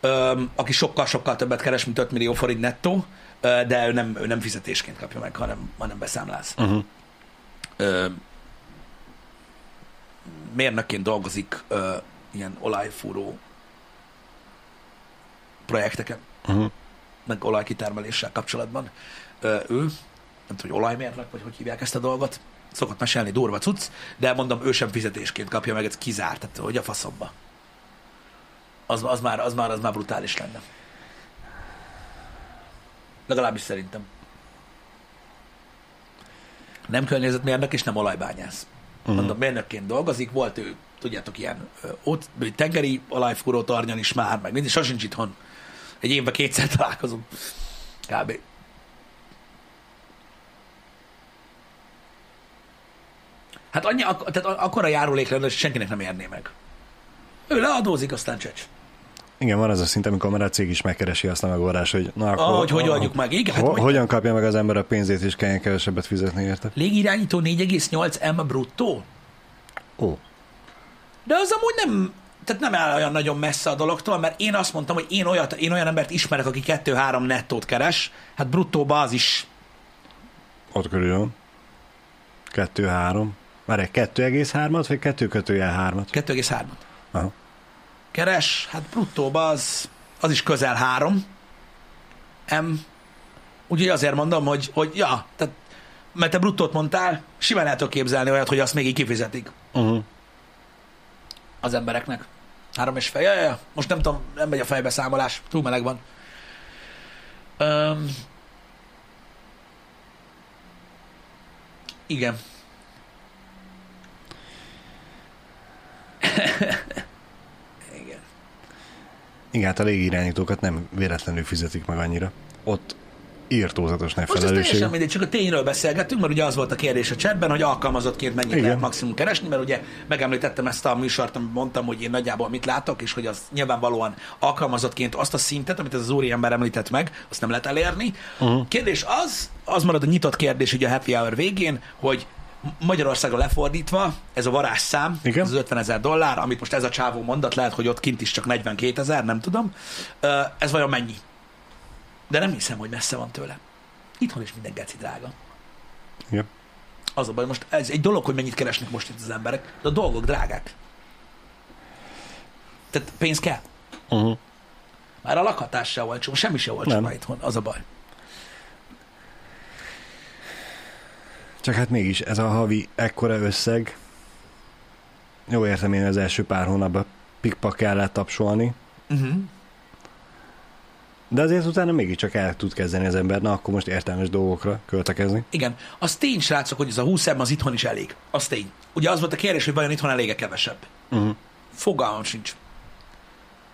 Öm, aki sokkal-sokkal többet keres, mint 5 millió forint nettó, de ő nem, ő nem fizetésként kapja meg, hanem, hanem beszámláz. Uh-huh. Ö, mérnökként dolgozik ö, ilyen olajfúró projekteken, Uh-huh. meg olajkitermeléssel kapcsolatban. Ö, ő, nem tudom, hogy olajmérnök, vagy hogy hívják ezt a dolgot, szokott mesélni, durva cucc, de mondom, ő sem fizetésként kapja meg, ez kizárt, tehát hogy a faszomba. Az, az, már, az, már, az már brutális lenne. Legalábbis szerintem. Nem környezetmérnök és nem olajbányász. Uh-huh. Mondom, mérnökként dolgozik, volt ő, tudjátok, ilyen ott, tengeri olajfúró tornyon is már, meg mindig sosincs itthon. Egy évben kétszer találkozunk. Kb. Hát annyi, ak- tehát ak- akkora járulék lenne, hogy senkinek nem érné meg. Ő leadózik, aztán csecs. Igen, van az a szint, amikor már a cég is megkeresi azt a megoldást, hogy na akkor... Ah, hogy oldjuk meg. Igen, hát Ho- hogyan kapja meg az ember a pénzét, és kelljen kevesebbet fizetni érte? Légirányító 4,8 M bruttó? Ó, De az amúgy nem, tehát nem áll olyan nagyon messze a dologtól, mert én azt mondtam, hogy én, olyat, én olyan embert ismerek, aki 2-3 nettót keres, hát bruttóba az is. ott körül van. Várj, 2,3-at, vagy 2 kötőjel 3-at? 2,3-at. Aha. keres, hát bruttóba az, az is közel három. M. Úgyhogy azért mondom, hogy, hogy ja, tehát, mert te bruttót mondtál, simán el tudok képzelni olyat, hogy azt még így kifizetik Uh-huh. az embereknek. Három és fél. Ja, ja, ja. Most nem tudom, nem megy a fejbeszámolás, túl meleg van. Um, igen. Igen, hát a légirányítókat nem véletlenül fizetik meg annyira. Ott írtózatos Most ez teljesen mindegy, csak a tényről beszélgetünk, mert ugye az volt a kérdés a chatben, hogy alkalmazottként mennyit Igen. lehet maximum keresni, mert ugye megemlítettem ezt a műsort, amit mondtam, hogy én nagyjából mit látok, és hogy az nyilvánvalóan alkalmazottként azt a szintet, amit ez az úri ember említett meg, azt nem lehet elérni. Uh-huh. Kérdés az, az marad a nyitott kérdés ugye a happy hour végén, hogy Magyarországra lefordítva, ez a varázsszám, Igen. az 50 ezer dollár, amit most ez a csávó mondat, lehet, hogy ott kint is csak 42 ezer, nem tudom. Ez vajon mennyi? De nem hiszem, hogy messze van tőle. Itthon is minden geci drága. Igen. Az a baj, most ez egy dolog, hogy mennyit keresnek most itt az emberek, de a dolgok drágák. Tehát pénz kell. Uh-huh. Már a lakhatás se olcsó, semmi se olcsó itthon, az a baj. Csak hát mégis ez a havi ekkora összeg. Jó értem én az első pár hónapban pikpak kellett tapsolni, Uh-huh. de azért utána mégiscsak el tud kezdeni az ember, na akkor most értelmes dolgokra költekezni. Igen, az tény, srácok, hogy ez a 20 az itthon is elég. Az tény. Ugye az volt a kérdés, hogy vajon itthon elég-e kevesebb. Uh-huh. Fogalmam sincs.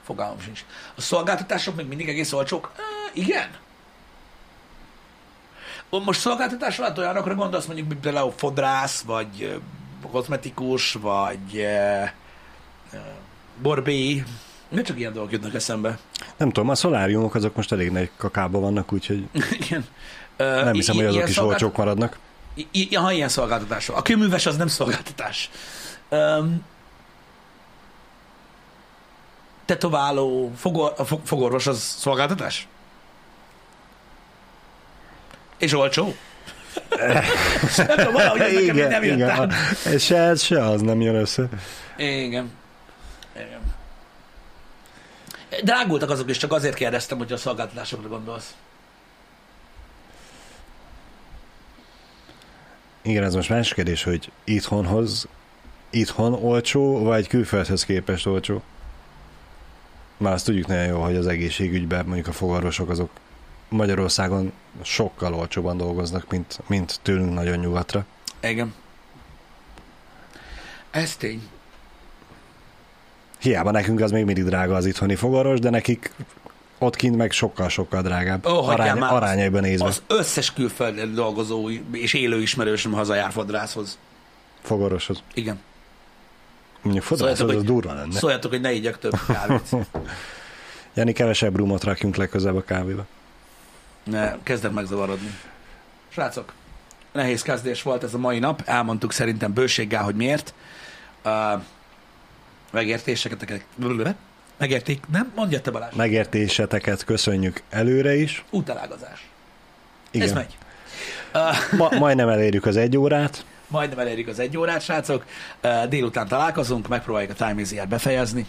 Fogalmam sincs. A szolgáltatások még mindig egész olcsók? E, igen. Most szolgáltatás alatt olyanokra gondolsz, mondjuk például fodrász, vagy kozmetikus, vagy ö, ö, borbély. Nem csak ilyen dolgok jutnak eszembe. Nem tudom, a szoláriumok azok most elég nagy kakába vannak, úgyhogy Igen. Nem hiszem, hogy azok is szolgált- olcsók maradnak. I- ha ilyen szolgáltatások. A kőműves az nem szolgáltatás. Um, tetováló, fogor, fogorvos az szolgáltatás? És olcsó? nem tudom, valahogy ez nekem így nem jött igen. át. Se ez, se az nem jön össze. Igen. Igen. Drágultak azok is, csak azért kérdeztem, hogy a szolgáltatásokra gondolsz. Igen, ez most más kérdés, hogy itthonhoz, itthon olcsó, vagy külföldhöz képest olcsó? Már azt tudjuk nagyon jó, hogy az egészségügyben mondjuk a fogorvosok azok Magyarországon sokkal olcsóban dolgoznak, mint, mint tőlünk nagyon nyugatra. Igen. Ez tény. Hiába nekünk az még mindig drága az itthoni fogorvos, de nekik ott kint meg sokkal-sokkal drágább. Hagyjál Arány, már, arányaiban nézve. Az összes külföldön dolgozó és élő ismerősöm hazajár fodrászhoz. Fogorvoshoz. Igen. Mondjuk fodrászhoz az hogy- durva lenne. Szóljatok, hogy ne igyak több kávét. Jani, kevesebb rumot rakjunk legközelebb a kávéba. Ne, kezdek megzavarodni. Srácok, nehéz kezdés volt ez a mai nap. Elmondtuk szerintem bőséggel, hogy miért. Uh, megértéseket... Megérték? Nem? Mondja te Balázs. Megértéseteket köszönjük előre is. Útelágazás. Igen. Ez megy. Uh, Ma, majdnem elérjük az egy órát. majdnem elérjük az egy órát, srácok. Uh, délután találkozunk, megpróbáljuk a Time is befejezni.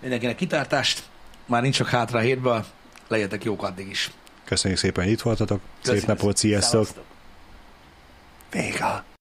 Mindenkinek kitartást. Már nincs sok hátra a hétből. Legyetek jók addig is. Köszönjük szépen, hogy itt voltatok. Szép Köszönjük. napot, sziasztok! Vége!